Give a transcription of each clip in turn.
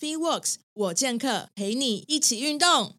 FeeWorks 我健客陪你一起运动。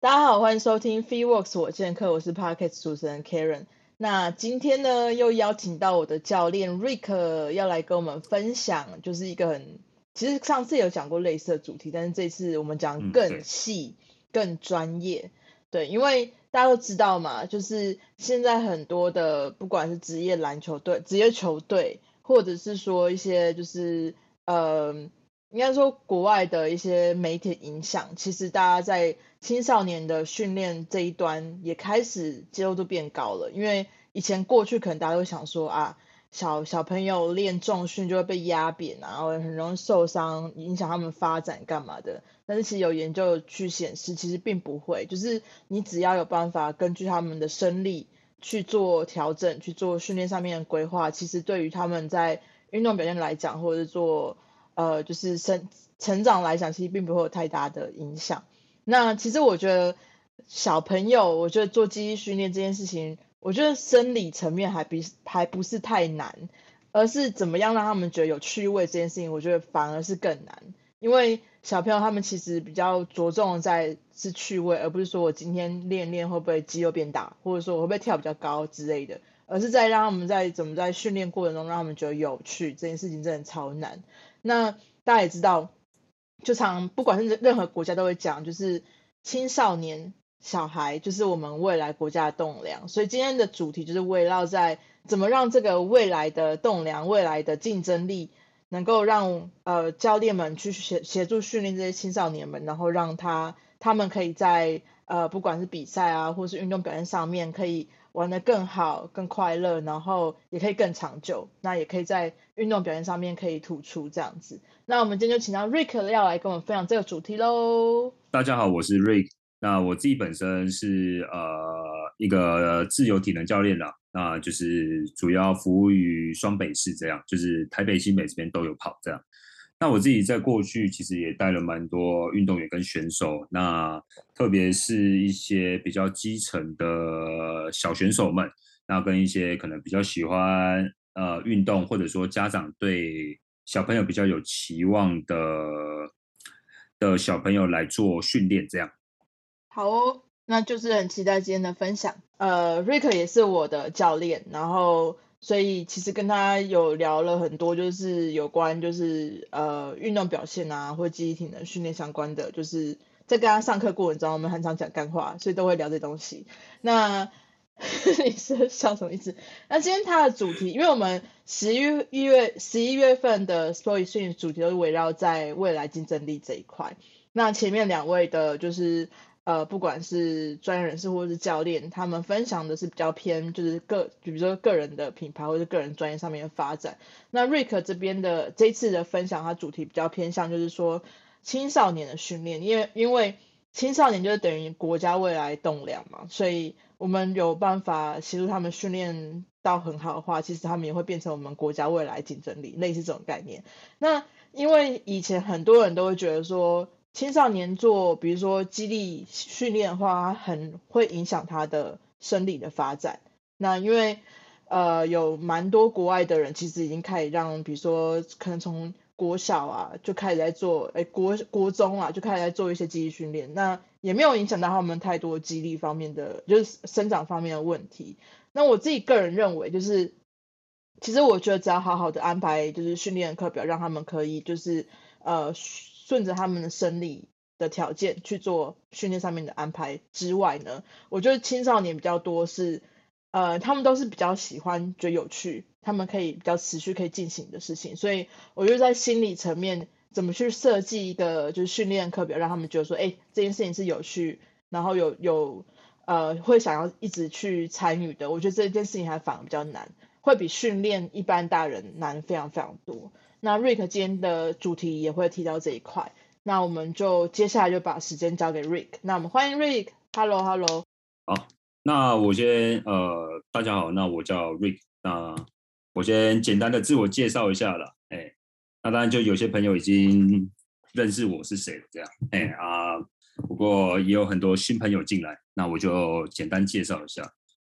大家好，欢迎收听 FeeWorks 我健客，我是 Podcast 主持人 Karen。那今天呢，又邀请到我的教练 Rick 要来跟我们分享，就是一个很，其实上次有讲过类似的主题，但是这次我们讲更细、更专业。对，因为大家都知道嘛，就是现在很多的，不管是职业篮球队、职业球队，或者是说一些就是呃，应该说国外的一些媒体影响，其实大家在青少年的训练这一端也开始接受度变高了，因为以前过去可能大家都想说啊，小小朋友练重训就会被压扁啊，然后很容易受伤，影响他们发展干嘛的。但是其实有研究去显示，其实并不会，就是你只要有办法根据他们的生理去做调整，去做训练上面的规划，其实对于他们在运动表现来讲，或者是做呃就是成成长来讲，其实并不会有太大的影响。那其实我觉得小朋友，我觉得做记忆训练这件事情，我觉得生理层面还比还不是太难，而是怎么样让他们觉得有趣味这件事情，我觉得反而是更难。因为小朋友他们其实比较着重在是趣味，而不是说我今天练练会不会肌肉变大，或者说我会不会跳比较高之类的，而是在让他们在怎么在训练过程中让他们觉得有趣这件事情真的超难。那大家也知道。就常不管是任何国家都会讲，就是青少年小孩就是我们未来国家的栋梁，所以今天的主题就是围绕在怎么让这个未来的栋梁、未来的竞争力，能够让呃教练们去协协助训练这些青少年们，然后让他他们可以在呃不管是比赛啊，或是运动表现上面可以。玩的更好、更快乐，然后也可以更长久。那也可以在运动表现上面可以突出这样子。那我们今天就请到 Rick 要来跟我们分享这个主题喽。大家好，我是 Rick。那我自己本身是呃一个自由体能教练啦，那就是主要服务于双北市这样，就是台北、新北这边都有跑这样。那我自己在过去其实也带了蛮多运动员跟选手，那特别是一些比较基层的小选手们，那跟一些可能比较喜欢呃运动，或者说家长对小朋友比较有期望的的小朋友来做训练，这样。好哦，那就是很期待今天的分享。呃，Rick 也是我的教练，然后。所以其实跟他有聊了很多，就是有关就是呃运动表现啊，或记忆体能训练相关的，就是在跟他上课过程中，我们很常讲干话，所以都会聊这东西。那 你是笑什么意思？那今天它的主题，因为我们十一月十一月份的所有训练主题都围绕在未来竞争力这一块。那前面两位的就是。呃，不管是专业人士或者是教练，他们分享的是比较偏就是个，比如说个人的品牌或者个人专业上面的发展。那 Rick 这边的这次的分享，它主题比较偏向就是说青少年的训练，因为因为青少年就是等于国家未来栋梁嘛，所以我们有办法协助他们训练到很好的话，其实他们也会变成我们国家未来竞争力，类似这种概念。那因为以前很多人都会觉得说。青少年做，比如说激励训练的话，很会影响他的生理的发展。那因为呃有蛮多国外的人，其实已经开始让，比如说可能从国小啊就开始在做，哎国国中啊就开始在做一些激励训练。那也没有影响到他们太多激励方面的，就是生长方面的问题。那我自己个人认为，就是其实我觉得只要好好的安排，就是训练课表，让他们可以就是呃。顺着他们的生理的条件去做训练上面的安排之外呢，我觉得青少年比较多是，呃，他们都是比较喜欢觉得有趣，他们可以比较持续可以进行的事情，所以我就在心理层面怎么去设计一个就是训练课表，让他们觉得说，哎，这件事情是有趣，然后有有呃会想要一直去参与的，我觉得这件事情还反而比较难，会比训练一般大人难非常非常多。那 Rick 今天的主题也会提到这一块，那我们就接下来就把时间交给 Rick。那我们欢迎 Rick，Hello Hello。好，那我先呃，大家好，那我叫 Rick，那我先简单的自我介绍一下了，那当然就有些朋友已经认识我是谁了，这样，哎啊，不过也有很多新朋友进来，那我就简单介绍一下。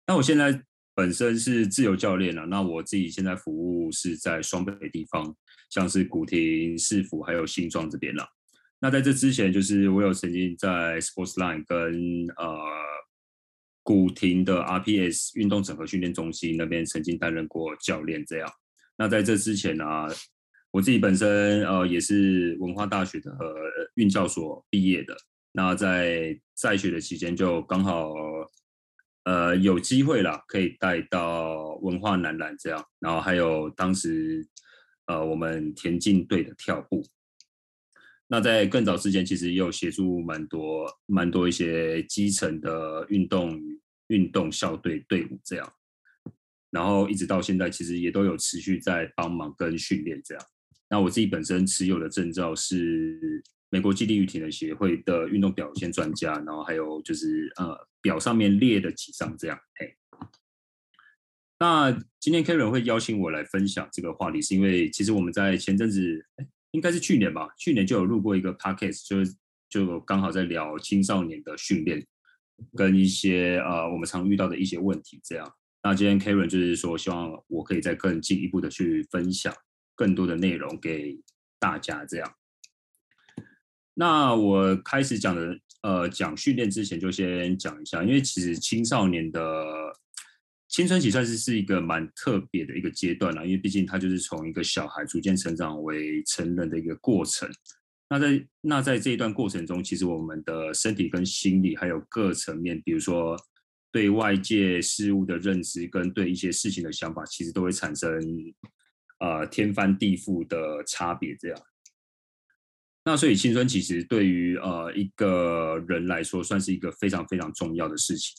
那我现在本身是自由教练了，那我自己现在服务是在双北地方，像是古亭、市府还有新庄这边了。那在这之前，就是我有曾经在 Sportsline 跟呃古亭的 RPS 运动整合训练中心那边曾经担任过教练，这样。那在这之前呢，我自己本身呃也是文化大学的运教所毕业的。那在在学的期间，就刚好呃有机会啦，可以带到文化男篮这样，然后还有当时呃我们田径队的跳步。那在更早之前，其实也有协助蛮多蛮多一些基层的运动运动校队队伍这样，然后一直到现在，其实也都有持续在帮忙跟训练这样。那我自己本身持有的证照是美国基地与体能协会的运动表现专家，然后还有就是呃表上面列的几张这样。嘿，那今天 Karen 会邀请我来分享这个话题，是因为其实我们在前阵子。应该是去年吧，去年就有录过一个 podcast，就是就刚好在聊青少年的训练跟一些呃我们常遇到的一些问题这样。那今天 Karen 就是说，希望我可以再更进一步的去分享更多的内容给大家这样。那我开始讲的呃讲训练之前，就先讲一下，因为其实青少年的。青春期算是是一个蛮特别的一个阶段了，因为毕竟他就是从一个小孩逐渐成长为成人的一个过程。那在那在这一段过程中，其实我们的身体跟心理还有各层面，比如说对外界事物的认知跟对一些事情的想法，其实都会产生呃天翻地覆的差别。这样，那所以青春期其实对于呃一个人来说，算是一个非常非常重要的事情。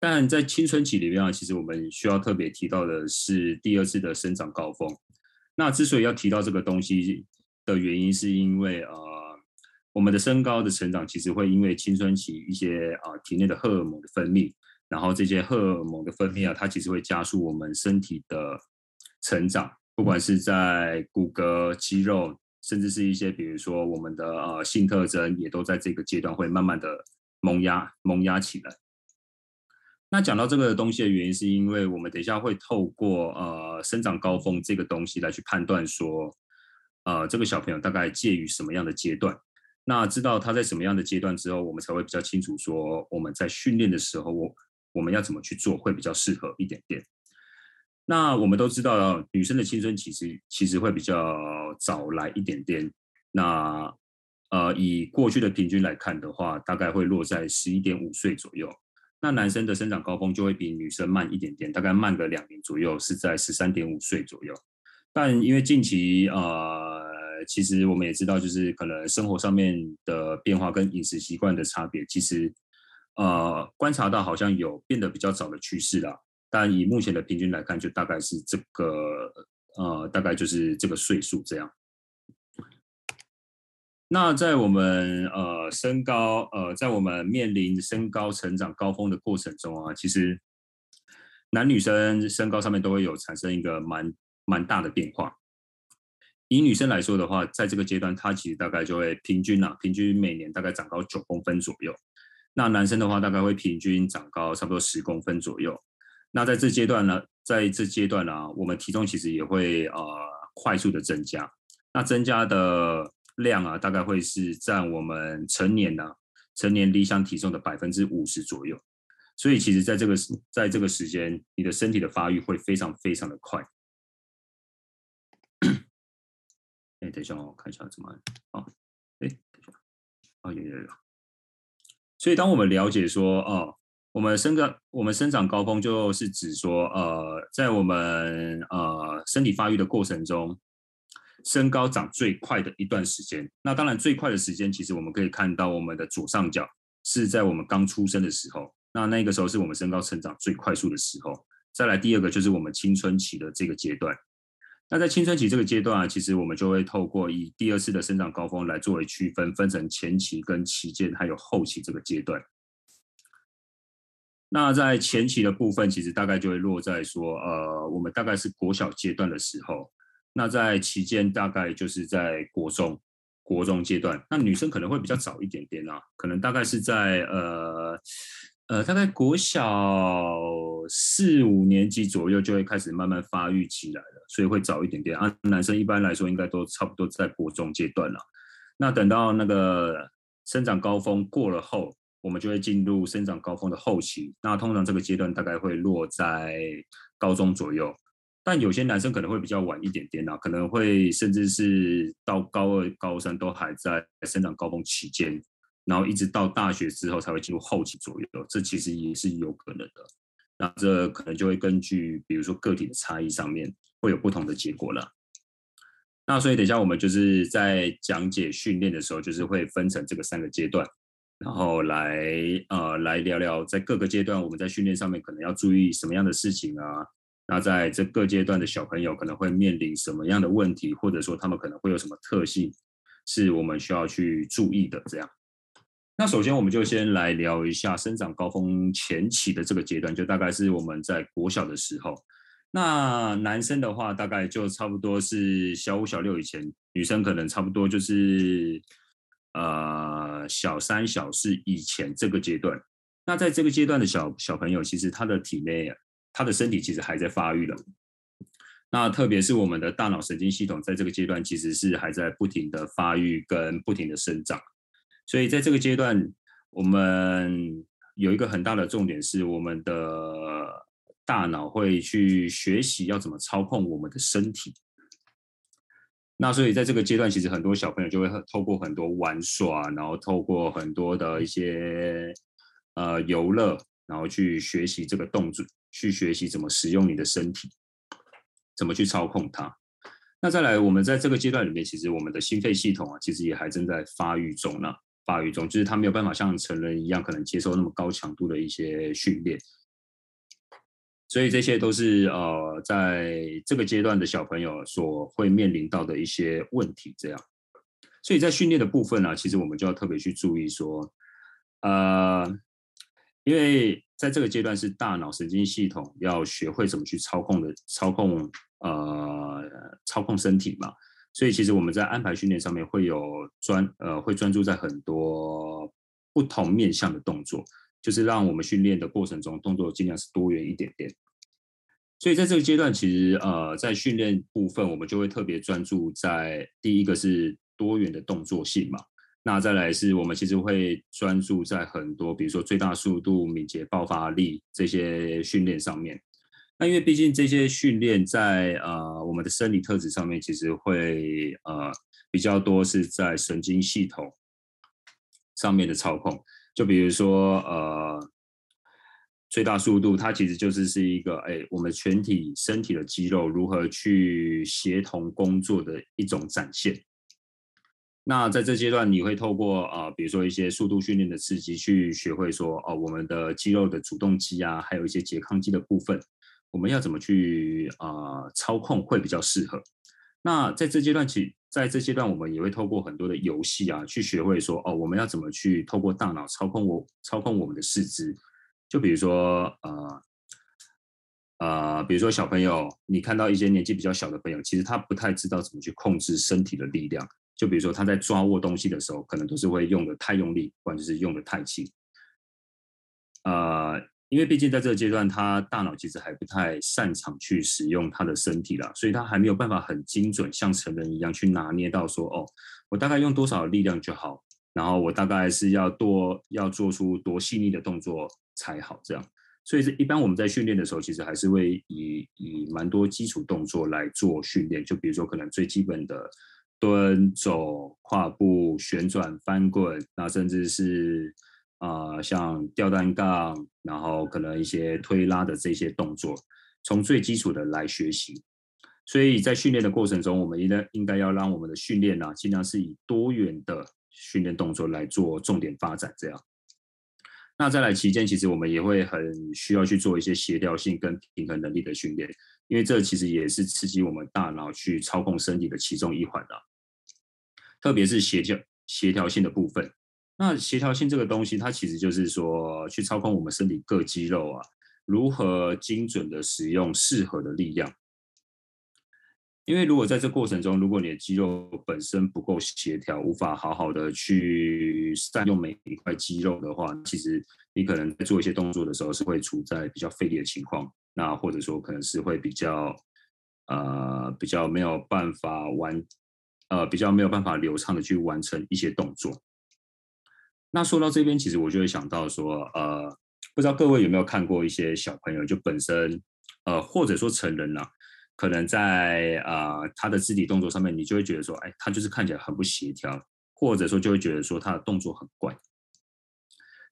但在青春期里面啊，其实我们需要特别提到的是第二次的生长高峰。那之所以要提到这个东西的原因，是因为呃，我们的身高的成长其实会因为青春期一些啊体内的荷尔蒙的分泌，然后这些荷尔蒙的分泌啊，它其实会加速我们身体的成长，不管是在骨骼、肌肉，甚至是一些比如说我们的呃性特征，也都在这个阶段会慢慢的萌芽萌芽起来。那讲到这个东西的原因，是因为我们等一下会透过呃生长高峰这个东西来去判断说，呃这个小朋友大概介于什么样的阶段。那知道他在什么样的阶段之后，我们才会比较清楚说我们在训练的时候，我我们要怎么去做会比较适合一点点。那我们都知道，女生的青春期实其实会比较早来一点点。那呃以过去的平均来看的话，大概会落在十一点五岁左右。那男生的生长高峰就会比女生慢一点点，大概慢个两年左右，是在十三点五岁左右。但因为近期呃，其实我们也知道，就是可能生活上面的变化跟饮食习惯的差别，其实呃观察到好像有变得比较早的趋势啦。但以目前的平均来看，就大概是这个呃，大概就是这个岁数这样。那在我们呃身高呃，在我们面临身高成长高峰的过程中啊，其实男女生身高上面都会有产生一个蛮蛮大的变化。以女生来说的话，在这个阶段，她其实大概就会平均啊，平均每年大概长高九公分左右。那男生的话，大概会平均长高差不多十公分左右。那在这阶段呢，在这阶段呢，我们体重其实也会呃快速的增加。那增加的。量啊，大概会是占我们成年呢成年理想体重的百分之五十左右，所以其实在这个在这个时间，你的身体的发育会非常非常的快。哎，等一下，我看一下怎么啊？哎，等一下，哦，有有有。所以当我们了解说，哦，我们生个我们生长高峰，就是指说，呃，在我们呃身体发育的过程中。身高长最快的一段时间，那当然最快的时间，其实我们可以看到我们的左上角是在我们刚出生的时候，那那个时候是我们身高成长最快速的时候。再来第二个就是我们青春期的这个阶段，那在青春期这个阶段啊，其实我们就会透过以第二次的生长高峰来作为区分，分成前期跟期间还有后期这个阶段。那在前期的部分，其实大概就会落在说，呃，我们大概是国小阶段的时候。那在期间大概就是在国中国中阶段，那女生可能会比较早一点点啊，可能大概是在呃呃大概国小四五年级左右就会开始慢慢发育起来了，所以会早一点点啊。男生一般来说应该都差不多在国中阶段了。那等到那个生长高峰过了后，我们就会进入生长高峰的后期。那通常这个阶段大概会落在高中左右。但有些男生可能会比较晚一点点啊，可能会甚至是到高二、高三都还在生长高峰期间，然后一直到大学之后才会进入后期左右，这其实也是有可能的。那这可能就会根据比如说个体的差异上面会有不同的结果了。那所以等一下我们就是在讲解训练的时候，就是会分成这个三个阶段，然后来呃来聊聊在各个阶段我们在训练上面可能要注意什么样的事情啊。那在这各阶段的小朋友可能会面临什么样的问题，或者说他们可能会有什么特性，是我们需要去注意的。这样，那首先我们就先来聊一下生长高峰前期的这个阶段，就大概是我们在国小的时候。那男生的话，大概就差不多是小五、小六以前；女生可能差不多就是呃小三、小四以前这个阶段。那在这个阶段的小小朋友，其实他的体内。他的身体其实还在发育了，那特别是我们的大脑神经系统，在这个阶段其实是还在不停的发育跟不停的生长，所以在这个阶段，我们有一个很大的重点是，我们的大脑会去学习要怎么操控我们的身体。那所以在这个阶段，其实很多小朋友就会透过很多玩耍，然后透过很多的一些呃游乐，然后去学习这个动作。去学习怎么使用你的身体，怎么去操控它。那再来，我们在这个阶段里面，其实我们的心肺系统啊，其实也还正在发育中呢。发育中，就是他没有办法像成人一样，可能接受那么高强度的一些训练。所以这些都是呃，在这个阶段的小朋友所会面临到的一些问题。这样，所以在训练的部分呢，其实我们就要特别去注意说，呃，因为。在这个阶段是大脑神经系统要学会怎么去操控的，操控呃操控身体嘛，所以其实我们在安排训练上面会有专呃会专注在很多不同面向的动作，就是让我们训练的过程中动作尽量是多元一点点。所以在这个阶段，其实呃在训练部分我们就会特别专注在第一个是多元的动作性嘛。那再来是我们其实会专注在很多，比如说最大速度、敏捷、爆发力这些训练上面。那因为毕竟这些训练在呃我们的生理特质上面，其实会呃比较多是在神经系统上面的操控。就比如说呃最大速度，它其实就是是一个哎我们全体身体的肌肉如何去协同工作的一种展现。那在这阶段，你会透过啊，比如说一些速度训练的刺激，去学会说哦，我们的肌肉的主动肌啊，还有一些拮抗肌的部分，我们要怎么去啊操控会比较适合。那在这阶段起，在这阶段，我们也会透过很多的游戏啊，去学会说哦，我们要怎么去透过大脑操控我操控我们的四肢。就比如说呃呃，比如说小朋友，你看到一些年纪比较小的朋友，其实他不太知道怎么去控制身体的力量。就比如说他在抓握东西的时候，可能都是会用的太用力，或者是用的太轻。呃，因为毕竟在这个阶段，他大脑其实还不太擅长去使用他的身体了，所以他还没有办法很精准像成人一样去拿捏到说，哦，我大概用多少力量就好，然后我大概是要多要做出多细腻的动作才好这样。所以是一般我们在训练的时候，其实还是会以以蛮多基础动作来做训练，就比如说可能最基本的。蹲、走、跨步、旋转、翻滚，那甚至是啊，像吊单杠，然后可能一些推拉的这些动作，从最基础的来学习。所以在训练的过程中，我们应该应该要让我们的训练呢，尽量是以多元的训练动作来做重点发展。这样，那再来期间，其实我们也会很需要去做一些协调性跟平衡能力的训练，因为这其实也是刺激我们大脑去操控身体的其中一环的。特别是协调协调性的部分，那协调性这个东西，它其实就是说去操控我们身体各肌肉啊，如何精准的使用适合的力量。因为如果在这过程中，如果你的肌肉本身不够协调，无法好好的去善用每一块肌肉的话，其实你可能在做一些动作的时候是会处在比较费力的情况，那或者说可能是会比较呃比较没有办法完呃比较没有办法流畅的去完成一些动作。那说到这边，其实我就会想到说，呃，不知道各位有没有看过一些小朋友，就本身呃或者说成人了。可能在啊他的肢体动作上面，你就会觉得说，哎，他就是看起来很不协调，或者说就会觉得说他的动作很怪。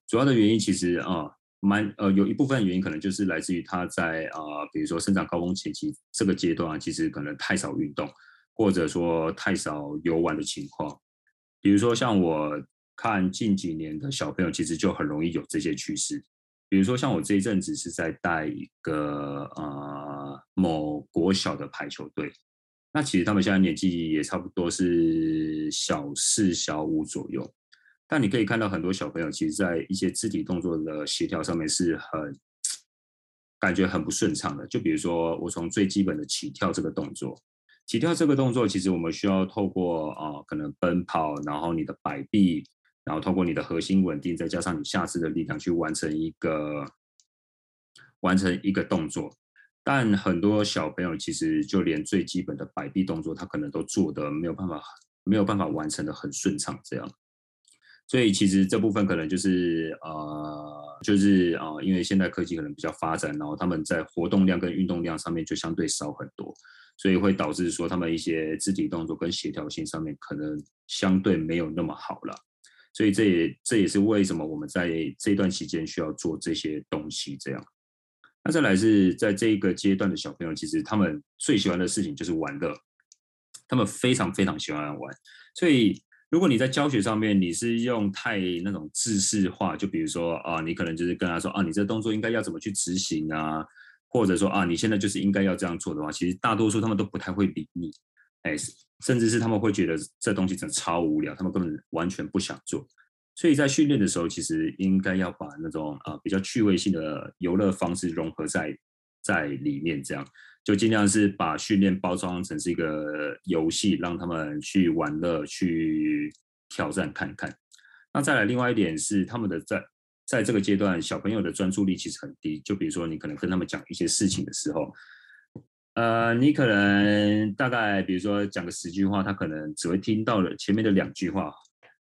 主要的原因其实啊，蛮呃有一部分原因可能就是来自于他在啊，比如说生长高峰前期这个阶段，其实可能太少运动，或者说太少游玩的情况。比如说像我看近几年的小朋友，其实就很容易有这些趋势。比如说像我这一阵子是在带一个呃某国小的排球队，那其实他们现在年纪也差不多是小四、小五左右，但你可以看到很多小朋友其实，在一些肢体动作的协调上面是很感觉很不顺畅的。就比如说我从最基本的起跳这个动作，起跳这个动作，其实我们需要透过啊可能奔跑，然后你的摆臂。然后通过你的核心稳定，再加上你下肢的力量去完成一个完成一个动作，但很多小朋友其实就连最基本的摆臂动作，他可能都做的没有办法没有办法完成的很顺畅，这样。所以其实这部分可能就是呃就是啊，因为现代科技可能比较发展，然后他们在活动量跟运动量上面就相对少很多，所以会导致说他们一些肢体动作跟协调性上面可能相对没有那么好了。所以这也这也是为什么我们在这段期间需要做这些东西。这样，那再来是在这一个阶段的小朋友，其实他们最喜欢的事情就是玩乐，他们非常非常喜欢玩。所以，如果你在教学上面你是用太那种知识化，就比如说啊，你可能就是跟他说啊，你这动作应该要怎么去执行啊，或者说啊，你现在就是应该要这样做的话，其实大多数他们都不太会理你。哎，甚至是他们会觉得这东西真的超无聊，他们根本完全不想做。所以在训练的时候，其实应该要把那种啊比较趣味性的游乐方式融合在在里面，这样就尽量是把训练包装成是一个游戏，让他们去玩乐、去挑战看看。那再来，另外一点是他们的在在这个阶段，小朋友的专注力其实很低。就比如说，你可能跟他们讲一些事情的时候。呃，你可能大概比如说讲个十句话，他可能只会听到了前面的两句话，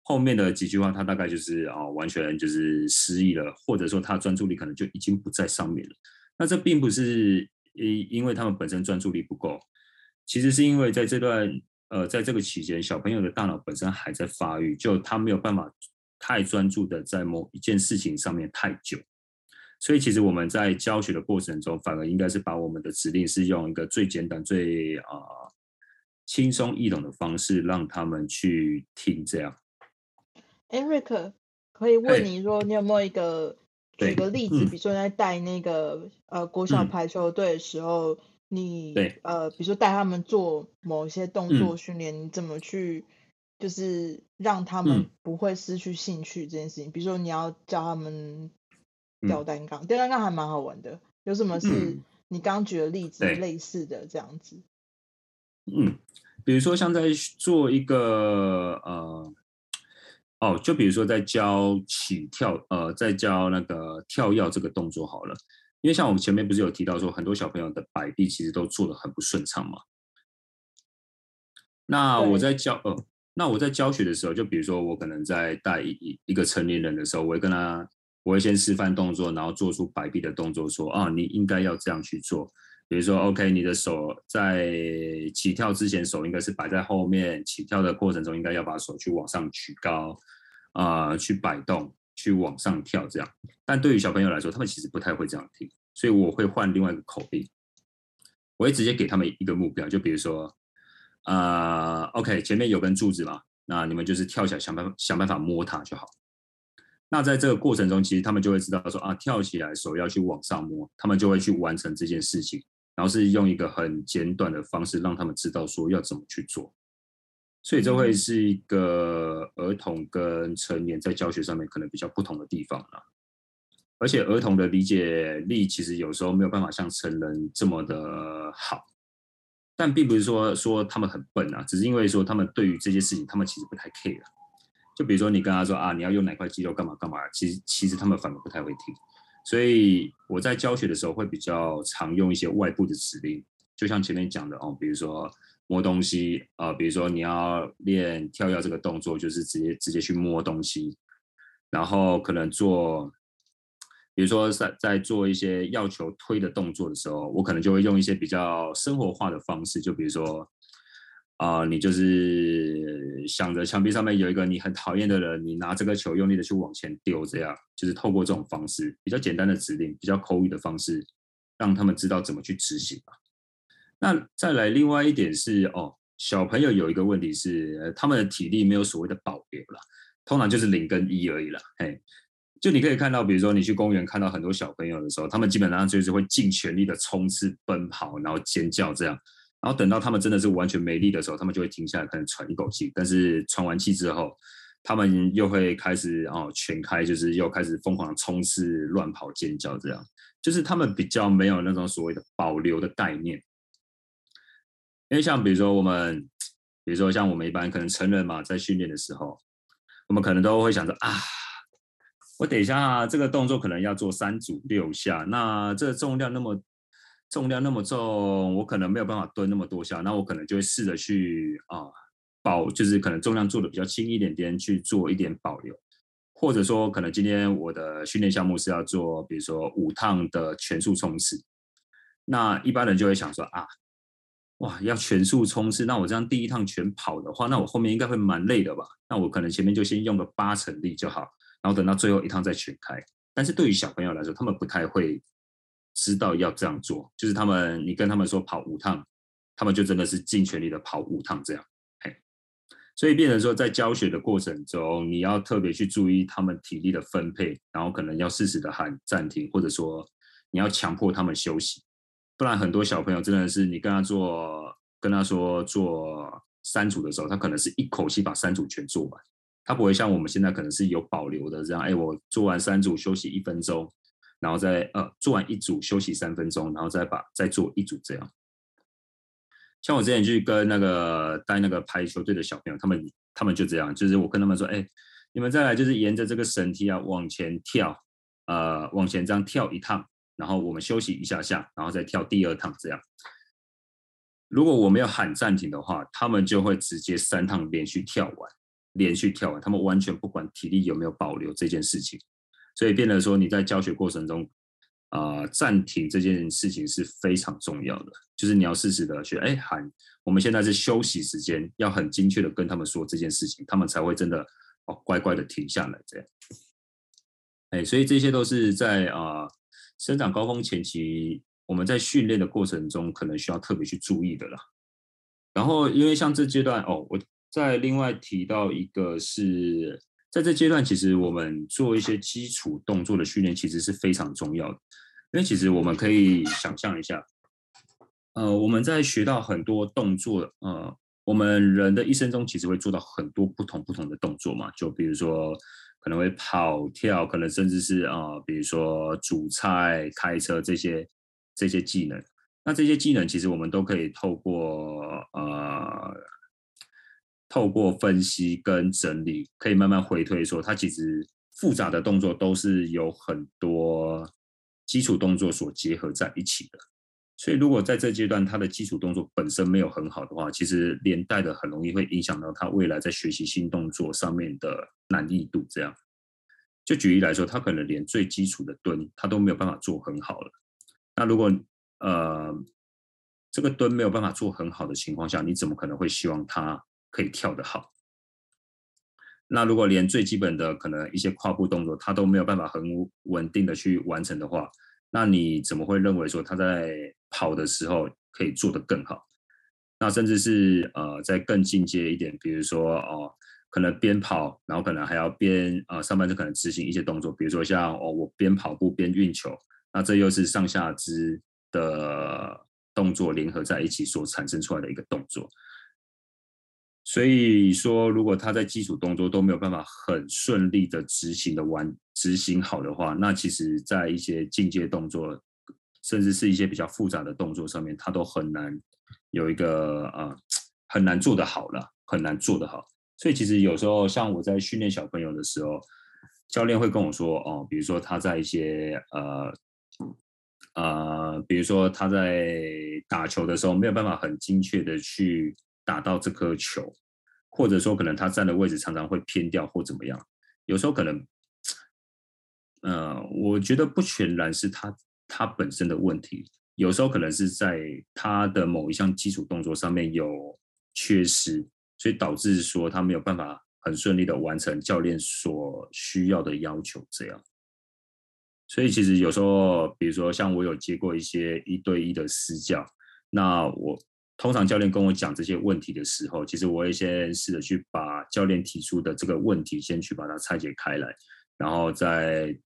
后面的几句话他大概就是啊完全就是失忆了，或者说他专注力可能就已经不在上面了。那这并不是因因为他们本身专注力不够，其实是因为在这段呃在这个期间，小朋友的大脑本身还在发育，就他没有办法太专注的在某一件事情上面太久。所以其实我们在教学的过程中，反而应该是把我们的指令是用一个最简短、最啊轻松易懂的方式，让他们去听。这样，Eric 可以问你说，你有没有一个举个例子？比如说在带那个呃国小排球队的时候，你呃比如说带他们做某一些动作训练，你怎么去就是让他们不会失去兴趣这件事情？比如说你要教他们。吊单杠，吊单杠还蛮好玩的。有什么是你刚举的例子类似的这样子？嗯，比如说像在做一个呃，哦，就比如说在教起跳，呃，在教那个跳跃这个动作好了。因为像我们前面不是有提到说，很多小朋友的摆臂其实都做的很不顺畅嘛。那我在教呃，那我在教学的时候，就比如说我可能在带一一个成年人的时候，我会跟他。我会先示范动作，然后做出摆臂的动作，说啊，你应该要这样去做。比如说，OK，你的手在起跳之前，手应该是摆在后面；起跳的过程中，应该要把手去往上举高，啊，去摆动，去往上跳这样。但对于小朋友来说，他们其实不太会这样听，所以我会换另外一个口令，我会直接给他们一个目标，就比如说，啊，OK，前面有根柱子嘛，那你们就是跳起来，想办法想办法摸它就好。那在这个过程中，其实他们就会知道说啊，跳起来手要去往上摸，他们就会去完成这件事情，然后是用一个很简短的方式让他们知道说要怎么去做。所以这会是一个儿童跟成年在教学上面可能比较不同的地方了。而且儿童的理解力其实有时候没有办法像成人这么的好，但并不是说说他们很笨啊，只是因为说他们对于这些事情，他们其实不太 care。就比如说你跟他说啊，你要用哪块肌肉干嘛干嘛，其实其实他们反而不太会听。所以我在教学的时候会比较常用一些外部的指令，就像前面讲的哦，比如说摸东西啊，比如说你要练跳跃这个动作，就是直接直接去摸东西，然后可能做，比如说在在做一些要求推的动作的时候，我可能就会用一些比较生活化的方式，就比如说。啊，你就是想着墙壁上面有一个你很讨厌的人，你拿这个球用力的去往前丢，这样就是透过这种方式，比较简单的指令，比较口语的方式，让他们知道怎么去执行吧。那再来另外一点是，哦，小朋友有一个问题是，他们的体力没有所谓的保留了，通常就是零跟一而已了。嘿，就你可以看到，比如说你去公园看到很多小朋友的时候，他们基本上就是会尽全力的冲刺、奔跑，然后尖叫这样。然后等到他们真的是完全没力的时候，他们就会停下来，可能喘一口气。但是喘完气之后，他们又会开始哦全开，就是又开始疯狂的冲刺、乱跑、尖叫，这样就是他们比较没有那种所谓的保留的概念。因为像比如说我们，比如说像我们一般可能成人嘛，在训练的时候，我们可能都会想着啊，我等一下这个动作可能要做三组六下，那这个重量那么。重量那么重，我可能没有办法蹲那么多下，那我可能就会试着去啊保，就是可能重量做的比较轻一点点，去做一点保留，或者说可能今天我的训练项目是要做，比如说五趟的全速冲刺，那一般人就会想说啊，哇，要全速冲刺，那我这样第一趟全跑的话，那我后面应该会蛮累的吧？那我可能前面就先用个八成力就好，然后等到最后一趟再全开。但是对于小朋友来说，他们不太会。知道要这样做，就是他们，你跟他们说跑五趟，他们就真的是尽全力的跑五趟这样。嘿，所以变成说，在教学的过程中，你要特别去注意他们体力的分配，然后可能要适时的喊暂停，或者说你要强迫他们休息，不然很多小朋友真的是你跟他做，跟他说做三组的时候，他可能是一口气把三组全做完，他不会像我们现在可能是有保留的这样，哎，我做完三组休息一分钟。然后再呃做完一组休息三分钟，然后再把再做一组这样。像我之前去跟那个带那个排球队的小朋友，他们他们就这样，就是我跟他们说，哎，你们再来就是沿着这个绳梯啊往前跳，呃往前这样跳一趟，然后我们休息一下下，然后再跳第二趟这样。如果我没有喊暂停的话，他们就会直接三趟连续跳完，连续跳完，他们完全不管体力有没有保留这件事情。所以变得说，你在教学过程中，啊，暂停这件事情是非常重要的。就是你要适时的去，哎，喊，我们现在是休息时间，要很精确的跟他们说这件事情，他们才会真的哦，乖乖的停下来这样。哎，所以这些都是在啊，生长高峰前期，我们在训练的过程中，可能需要特别去注意的啦。然后，因为像这阶段哦，我再另外提到一个是。在这阶段，其实我们做一些基础动作的训练，其实是非常重要的。因为其实我们可以想象一下，呃，我们在学到很多动作，呃，我们人的一生中其实会做到很多不同不同的动作嘛。就比如说，可能会跑跳，可能甚至是啊，比如说煮菜、开车这些这些技能。那这些技能，其实我们都可以透过呃。透过分析跟整理，可以慢慢回推说，它其实复杂的动作都是有很多基础动作所结合在一起的。所以，如果在这阶段他的基础动作本身没有很好的话，其实连带的很容易会影响到他未来在学习新动作上面的难易度。这样，就举例来说，他可能连最基础的蹲他都没有办法做很好了。那如果呃这个蹲没有办法做很好的情况下，你怎么可能会希望他？可以跳得好，那如果连最基本的可能一些跨步动作他都没有办法很稳定的去完成的话，那你怎么会认为说他在跑的时候可以做得更好？那甚至是呃在更进阶一点，比如说哦，可能边跑，然后可能还要边呃上半身可能执行一些动作，比如说像哦我边跑步边运球，那这又是上下肢的动作联合在一起所产生出来的一个动作。所以说，如果他在基础动作都没有办法很顺利的执行的完执行好的话，那其实在一些进阶动作，甚至是一些比较复杂的动作上面，他都很难有一个呃很难做得好了，很难做得好。所以其实有时候像我在训练小朋友的时候，教练会跟我说哦，比如说他在一些呃呃，比如说他在打球的时候没有办法很精确的去打到这颗球，或者说可能他站的位置常常会偏掉或怎么样，有时候可能，呃，我觉得不全然是他他本身的问题，有时候可能是在他的某一项基础动作上面有缺失。所以导致说他没有办法很顺利的完成教练所需要的要求，这样。所以其实有时候，比如说像我有接过一些一对一的私教，那我通常教练跟我讲这些问题的时候，其实我会先试着去把教练提出的这个问题先去把它拆解开来，然后再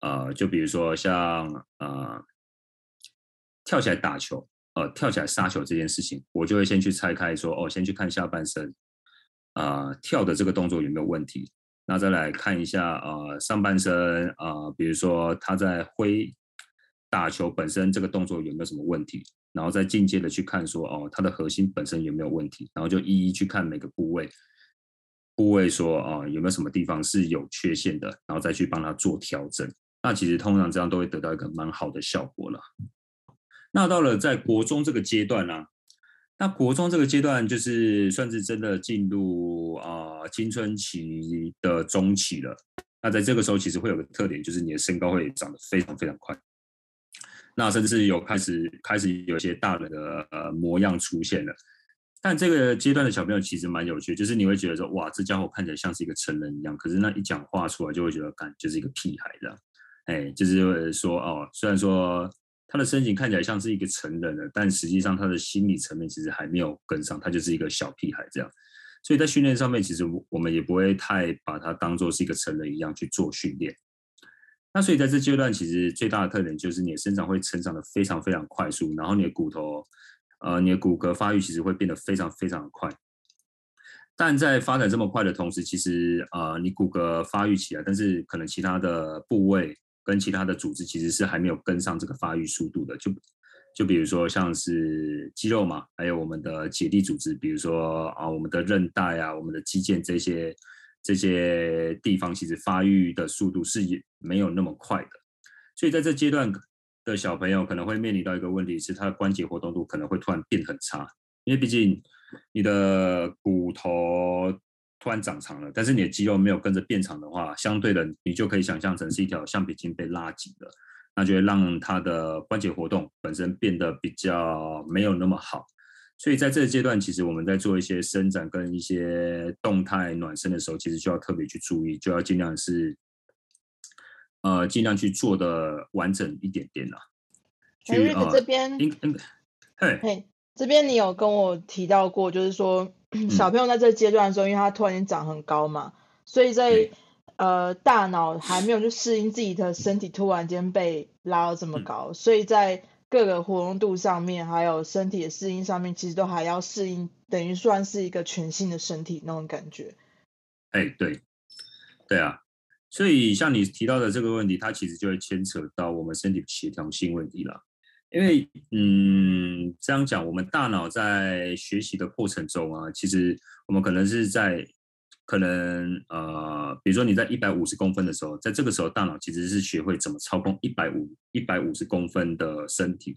呃，就比如说像呃跳起来打球。呃，跳起来杀球这件事情，我就会先去拆开说，哦，先去看下半身，啊，跳的这个动作有没有问题？那再来看一下，呃，上半身，啊，比如说他在挥打球本身这个动作有没有什么问题？然后再进阶的去看说，哦，他的核心本身有没有问题？然后就一一去看每个部位，部位说，哦，有没有什么地方是有缺陷的？然后再去帮他做调整。那其实通常这样都会得到一个蛮好的效果了。那到了在国中这个阶段呢，那国中这个阶段就是算是真的进入啊青春期的中期了。那在这个时候，其实会有个特点，就是你的身高会长得非常非常快。那甚至有开始开始有一些大人的呃模样出现了。但这个阶段的小朋友其实蛮有趣，就是你会觉得说，哇，这家伙看起来像是一个成人一样，可是那一讲话出来就会觉得，感就是一个屁孩这样。哎，就是说哦，虽然说。他的身形看起来像是一个成人了，但实际上他的心理层面其实还没有跟上，他就是一个小屁孩这样。所以在训练上面，其实我们也不会太把他当做是一个成人一样去做训练。那所以在这阶段，其实最大的特点就是你的生长会成长的非常非常快速，然后你的骨头，呃，你的骨骼发育其实会变得非常非常的快。但在发展这么快的同时，其实呃，你骨骼发育起来，但是可能其他的部位。跟其他的组织其实是还没有跟上这个发育速度的，就就比如说像是肌肉嘛，还有我们的结缔组织，比如说啊我们的韧带啊，我们的肌腱这些这些地方，其实发育的速度是没有那么快的。所以在这阶段的小朋友可能会面临到一个问题，是他的关节活动度可能会突然变很差，因为毕竟你的骨头。突然长长了，但是你的肌肉没有跟着变长的话，相对的，你就可以想象成是一条橡皮筋被拉紧了，那就会让他的关节活动本身变得比较没有那么好。所以在这个阶段，其实我们在做一些伸展跟一些动态暖身的时候，其实就要特别去注意，就要尽量是，呃，尽量去做的完整一点点啦。瑞克这边，嘿，嘿，这边你有跟我提到过，就是说。小朋友在这个阶段的时候，因为他突然间长很高嘛，所以在呃大脑还没有去适应自己的身体突然间被拉到这么高，所以在各个活动度上面，还有身体的适应上面，其实都还要适应，等于算是一个全新的身体那种感觉。哎，对，对啊，所以像你提到的这个问题，它其实就会牵扯到我们身体协调性问题了。因为，嗯，这样讲，我们大脑在学习的过程中啊，其实我们可能是在，可能呃，比如说你在一百五十公分的时候，在这个时候，大脑其实是学会怎么操控一百五一百五十公分的身体。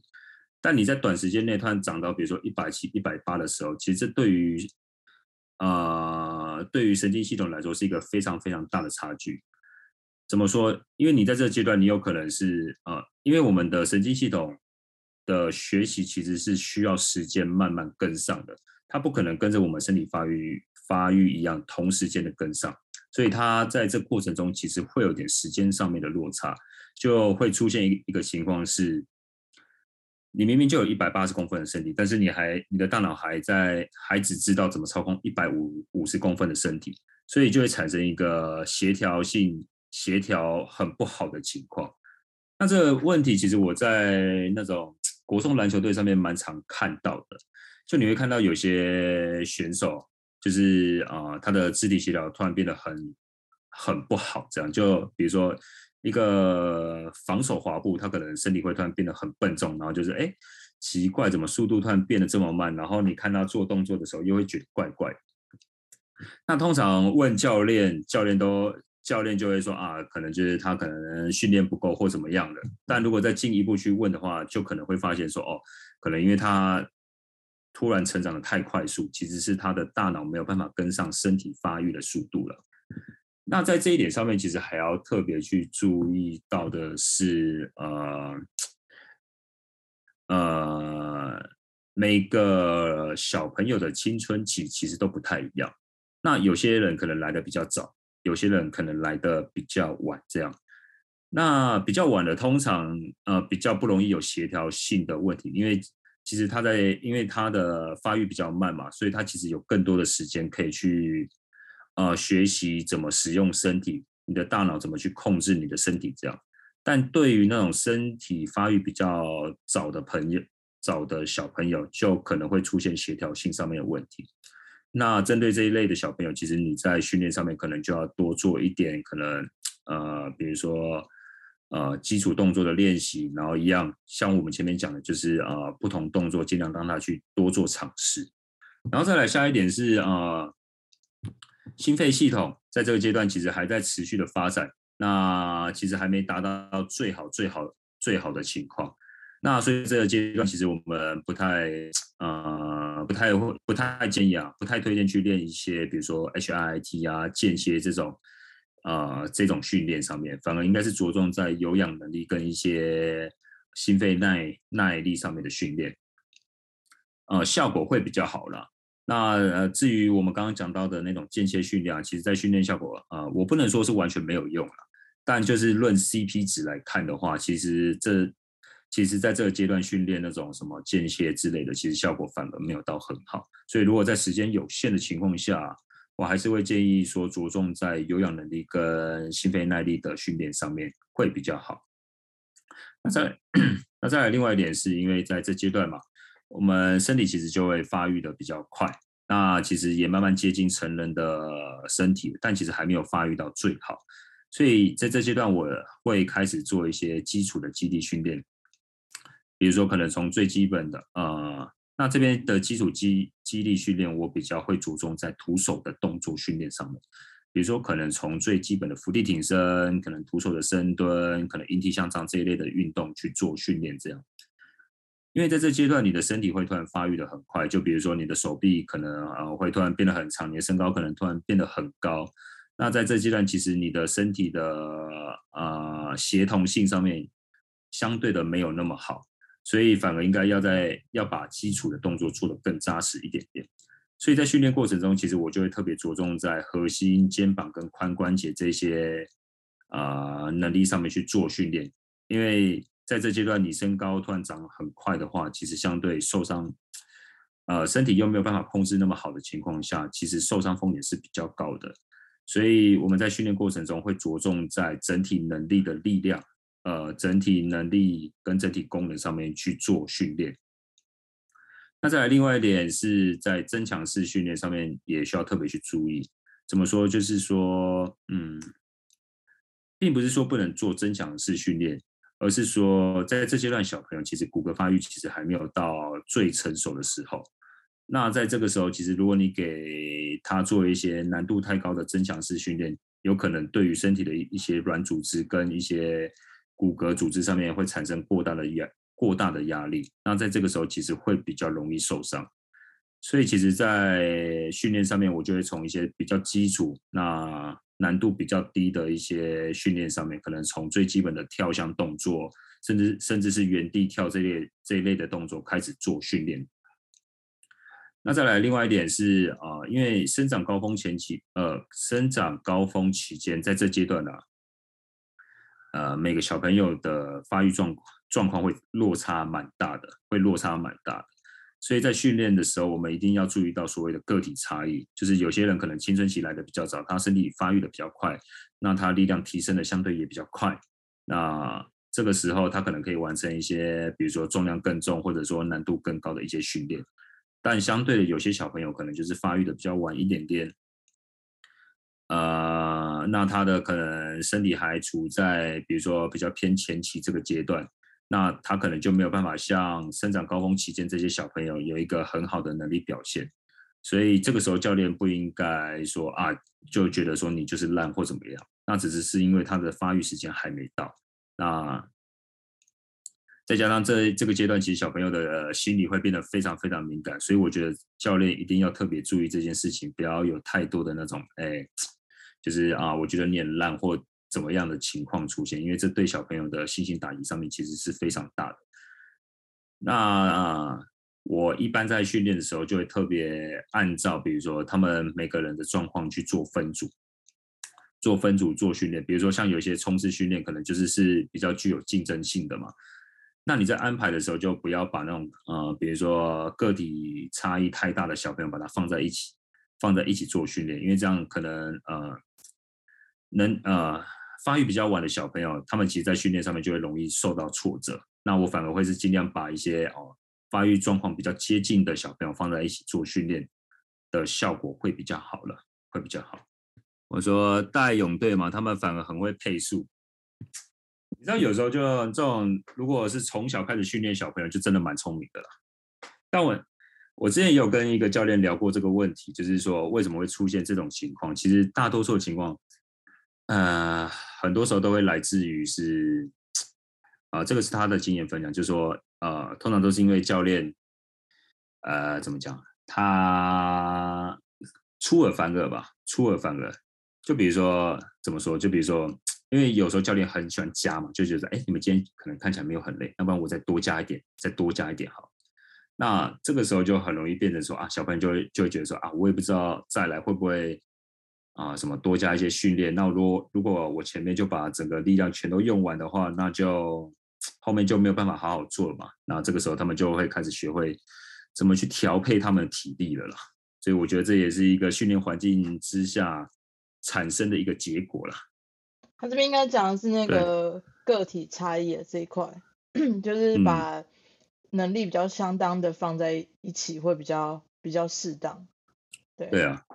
但你在短时间内突然长到，比如说一百七、一百八的时候，其实这对于，呃，对于神经系统来说是一个非常非常大的差距。怎么说？因为你在这个阶段，你有可能是呃，因为我们的神经系统。的学习其实是需要时间慢慢跟上的，它不可能跟着我们身体发育发育一样同时间的跟上，所以它在这过程中其实会有点时间上面的落差，就会出现一一个情况是，你明明就有一百八十公分的身体，但是你还你的大脑还在还只知道怎么操控一百五五十公分的身体，所以就会产生一个协调性协调很不好的情况。那这个问题其实我在那种。国中篮球队上面蛮常看到的，就你会看到有些选手，就是啊，他的肢体协调突然变得很很不好，这样就比如说一个防守滑步，他可能身体会突然变得很笨重，然后就是哎，奇怪，怎么速度突然变得这么慢？然后你看他做动作的时候，又会觉得怪怪。那通常问教练，教练都教练就会说啊，可能就是他可能训练不够或怎么样的。但如果再进一步去问的话，就可能会发现说哦，可能因为他突然成长的太快速，其实是他的大脑没有办法跟上身体发育的速度了。那在这一点上面，其实还要特别去注意到的是，呃，呃，每个小朋友的青春期其实都不太一样。那有些人可能来的比较早，有些人可能来的比较晚，这样。那比较晚的，通常呃比较不容易有协调性的问题，因为其实他在，因为他的发育比较慢嘛，所以他其实有更多的时间可以去呃学习怎么使用身体，你的大脑怎么去控制你的身体这样。但对于那种身体发育比较早的朋友，早的小朋友，就可能会出现协调性上面的问题。那针对这一类的小朋友，其实你在训练上面可能就要多做一点，可能呃，比如说呃基础动作的练习，然后一样像我们前面讲的，就是呃不同动作尽量让他去多做尝试，然后再来下一点是呃心肺系统在这个阶段其实还在持续的发展，那其实还没达到最好最好最好的情况。那所以这个阶段，其实我们不太呃不太会不太建议啊，不太推荐去练一些，比如说 HIIT 啊、间歇这种呃这种训练上面，反而应该是着重在有氧能力跟一些心肺耐耐力上面的训练，呃效果会比较好了。那呃至于我们刚刚讲到的那种间歇训练啊，其实在训练效果呃我不能说是完全没有用了，但就是论 CP 值来看的话，其实这。其实，在这个阶段训练那种什么间歇之类的，其实效果反而没有到很好。所以，如果在时间有限的情况下，我还是会建议说，着重在有氧能力跟心肺耐力的训练上面会比较好。那再那再来，另外一点是因为在这阶段嘛，我们身体其实就会发育的比较快，那其实也慢慢接近成人的身体，但其实还没有发育到最好。所以在这阶段，我会开始做一些基础的基地训练。比如说，可能从最基本的，呃，那这边的基础肌肌力训练，我比较会着重在徒手的动作训练上面。比如说，可能从最基本的伏地挺身，可能徒手的深蹲，可能引体向上这一类的运动去做训练，这样。因为在这阶段，你的身体会突然发育的很快，就比如说你的手臂可能呃会突然变得很长，你的身高可能突然变得很高。那在这阶段，其实你的身体的呃协同性上面相对的没有那么好。所以反而应该要在要把基础的动作做得更扎实一点点。所以在训练过程中，其实我就会特别着重在核心、肩膀跟髋关节这些啊能力上面去做训练。因为在这阶段，你身高突然长很快的话，其实相对受伤，呃，身体又没有办法控制那么好的情况下，其实受伤风险是比较高的。所以我们在训练过程中会着重在整体能力的力量。呃，整体能力跟整体功能上面去做训练。那再来另外一点是在增强式训练上面也需要特别去注意。怎么说？就是说，嗯，并不是说不能做增强式训练，而是说在这阶段小朋友其实骨骼发育其实还没有到最成熟的时候。那在这个时候，其实如果你给他做一些难度太高的增强式训练，有可能对于身体的一些软组织跟一些骨骼组织上面会产生过大的压过大的压力，那在这个时候其实会比较容易受伤。所以其实，在训练上面，我就会从一些比较基础、那难度比较低的一些训练上面，可能从最基本的跳向动作，甚至甚至是原地跳这类这一类的动作开始做训练。那再来另外一点是啊，因为生长高峰前期，呃，生长高峰期间，在这阶段呢。呃，每个小朋友的发育状状况会落差蛮大的，会落差蛮大的，所以在训练的时候，我们一定要注意到所谓的个体差异，就是有些人可能青春期来的比较早，他身体发育的比较快，那他力量提升的相对也比较快，那这个时候他可能可以完成一些，比如说重量更重或者说难度更高的一些训练，但相对的有些小朋友可能就是发育的比较晚一点点，呃。那他的可能身体还处在比如说比较偏前期这个阶段，那他可能就没有办法像生长高峰期间这些小朋友有一个很好的能力表现。所以这个时候教练不应该说啊，就觉得说你就是烂或怎么样，那只是是因为他的发育时间还没到。那再加上这这个阶段，其实小朋友的心理会变得非常非常敏感，所以我觉得教练一定要特别注意这件事情，不要有太多的那种哎，就是啊，我觉得你很烂或怎么样的情况出现，因为这对小朋友的信心打击上面其实是非常大的。那啊我一般在训练的时候，就会特别按照比如说他们每个人的状况去做分组，做分组做训练。比如说像有一些冲刺训练，可能就是是比较具有竞争性的嘛。那你在安排的时候，就不要把那种呃，比如说个体差异太大的小朋友，把它放在一起，放在一起做训练，因为这样可能呃，能呃发育比较晚的小朋友，他们其实在训练上面就会容易受到挫折。那我反而会是尽量把一些哦。发育状况比较接近的小朋友放在一起做训练的效果会比较好了，会比较好。我说带泳队嘛，他们反而很会配速。你知道有时候就这种，如果是从小开始训练小朋友，就真的蛮聪明的啦。但我我之前也有跟一个教练聊过这个问题，就是说为什么会出现这种情况？其实大多数情况，呃，很多时候都会来自于是。啊，这个是他的经验分享，就是说，呃，通常都是因为教练，呃，怎么讲，他出尔反尔吧，出尔反尔。就比如说，怎么说？就比如说，因为有时候教练很喜欢加嘛，就觉得，哎，你们今天可能看起来没有很累，要不然我再多加一点，再多加一点好。那这个时候就很容易变成说，啊，小朋友就会就会觉得说，啊，我也不知道再来会不会。啊，什么多加一些训练？那如果如果我前面就把整个力量全都用完的话，那就后面就没有办法好好做了嘛。那这个时候他们就会开始学会怎么去调配他们的体力了啦。所以我觉得这也是一个训练环境之下产生的一个结果啦。他这边应该讲的是那个个体差异的这一块，就是把能力比较相当的放在一起会比较比较适当。对对啊。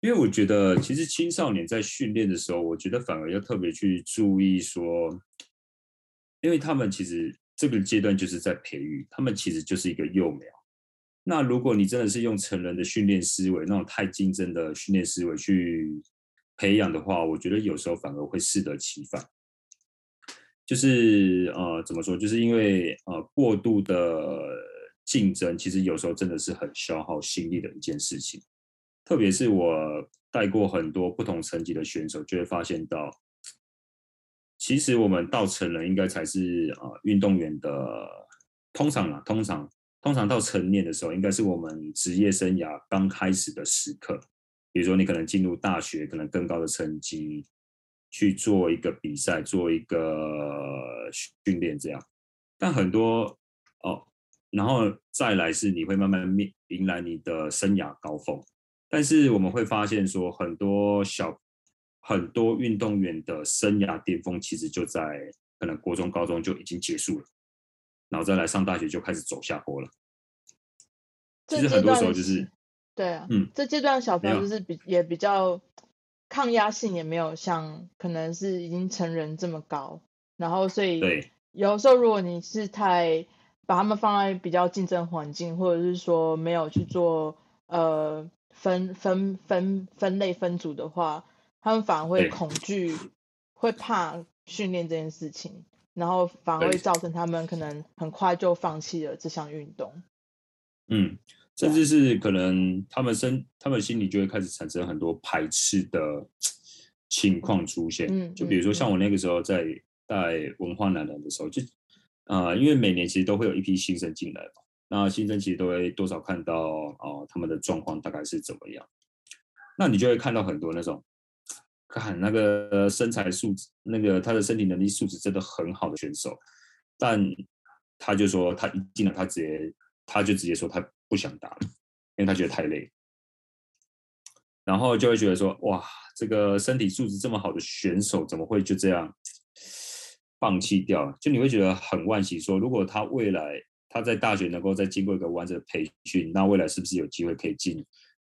因为我觉得，其实青少年在训练的时候，我觉得反而要特别去注意说，因为他们其实这个阶段就是在培育，他们其实就是一个幼苗。那如果你真的是用成人的训练思维，那种太竞争的训练思维去培养的话，我觉得有时候反而会适得其反。就是呃，怎么说？就是因为呃，过度的竞争，其实有时候真的是很消耗心力的一件事情。特别是我带过很多不同层级的选手，就会发现到，其实我们到成人应该才是啊运动员的通常啊，通常通常到成年的时候，应该是我们职业生涯刚开始的时刻。比如说你可能进入大学，可能更高的成绩去做一个比赛，做一个训练这样。但很多哦，然后再来是你会慢慢面迎来你的生涯高峰。但是我们会发现，说很多小很多运动员的生涯巅峰，其实就在可能国中、高中就已经结束了，然后再来上大学就开始走下坡了。其实很多时候就是，对啊，嗯，这阶段小朋友就是比也比较抗压性也没有像可能是已经成人这么高，然后所以，有时候如果你是太把他们放在比较竞争环境，或者是说没有去做呃。分分分分类分组的话，他们反而会恐惧，会怕训练这件事情，然后反而会造成他们可能很快就放弃了这项运动。嗯，甚至是可能他们身他们心里就会开始产生很多排斥的情况出现。嗯，就比如说像我那个时候在带文化男篮的时候，就啊，因为每年其实都会有一批新生进来嘛。那新生其实都会多少看到哦，他们的状况大概是怎么样？那你就会看到很多那种，看那个身材素质，那个他的身体能力素质真的很好的选手，但他就说他一进来他直接他就直接说他不想打了，因为他觉得太累，然后就会觉得说哇，这个身体素质这么好的选手怎么会就这样放弃掉？就你会觉得很惋惜，说如果他未来。他在大学能够再经过一个完整的培训，那未来是不是有机会可以进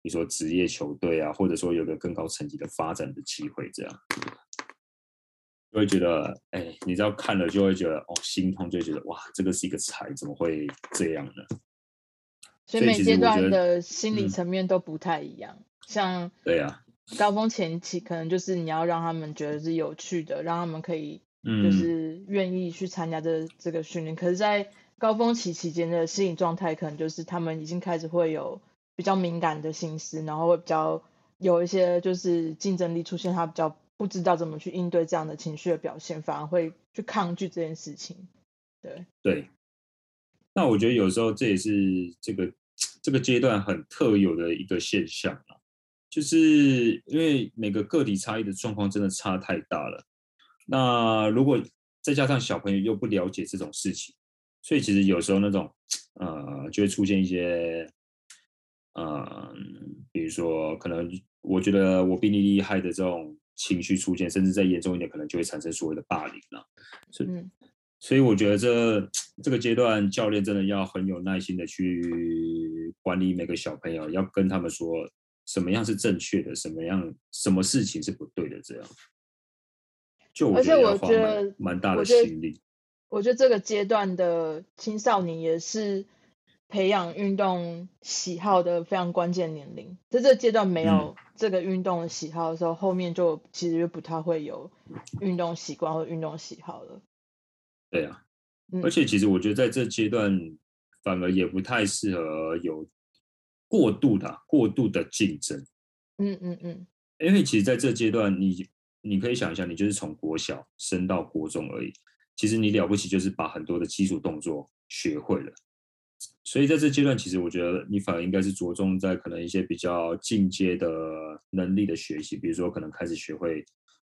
比如说职业球队啊，或者说有个更高层级的发展的机会，这样，就会觉得，哎，你知道看了就会觉得，哦，心痛，就觉得，哇，这个是一个才，怎么会这样呢？所以每阶段的心理层面都不太一样，像对呀，高峰前期可能就是你要让他们觉得是有趣的，让他们可以就是愿意去参加这这个训练，可是，在高峰期期间的心理状态，可能就是他们已经开始会有。比较敏感的心思，然后会比较有一些就是竞争力出现，他比较不知道怎么去应对这样的情绪的表现，反而会去抗拒这件事情。对。对，那我觉得有时候这也是这个这个阶段很特有的一个现象啊，就是因为每个个体差异的状况真的差太大了。那如果再加上小朋友又不了解这种事情，所以其实有时候那种呃就会出现一些。嗯，比如说，可能我觉得我比你厉害的这种情绪出现，甚至再严重一点，可能就会产生所谓的霸凌了。所以，所以我觉得这这个阶段，教练真的要很有耐心的去管理每个小朋友，要跟他们说什么样是正确的，什么样什么事情是不对的，这样。就而且我觉得蛮大的心力。我觉得这个阶段的青少年也是。培养运动喜好的非常关键年龄，在这个阶段没有这个运动的喜好的时候，后面就其实就不太会有运动习惯或运动喜好了。对啊，而且其实我觉得在这阶段反而也不太适合有过度的过度的竞争。嗯嗯嗯，因为其实在这阶段，你你可以想一下，你就是从国小升到国中而已，其实你了不起就是把很多的基础动作学会了。所以在这阶段，其实我觉得你反而应该是着重在可能一些比较进阶的能力的学习，比如说可能开始学会，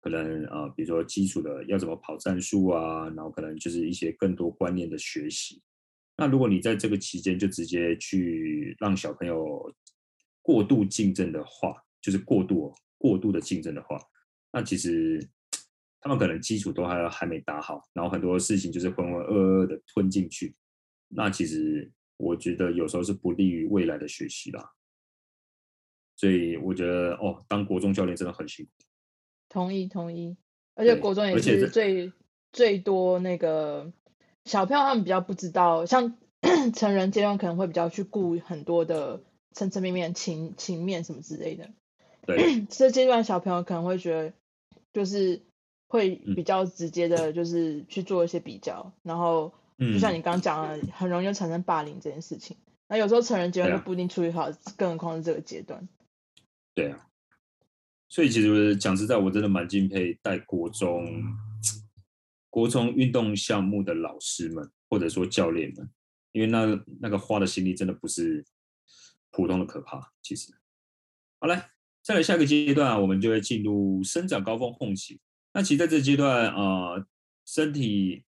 可能啊，比如说基础的要怎么跑战术啊，然后可能就是一些更多观念的学习。那如果你在这个期间就直接去让小朋友过度竞争的话，就是过度过度的竞争的话，那其实他们可能基础都还还没打好，然后很多事情就是浑浑噩噩的吞进去，那其实。我觉得有时候是不利于未来的学习啦，所以我觉得哦，当国中教练真的很辛苦。同意同意，而且国中也是最最多那个小朋友，他们比较不知道，像 成人阶段可能会比较去顾很多的层层面面、情情面什么之类的。对，这阶段小朋友可能会觉得，就是会比较直接的，就是去做一些比较，然后。就像你刚刚讲的，很容易产生霸凌这件事情。那有时候成人阶段就不一定处理好，更何况是这个阶段。对啊，所以其实讲实在，我真的蛮敬佩带国中、国中运动项目的老师们，或者说教练们，因为那那个花的心力真的不是普通的可怕。其实，好嘞，再来下个阶段，我们就会进入生长高峰后期。那其实在这阶段啊，身体。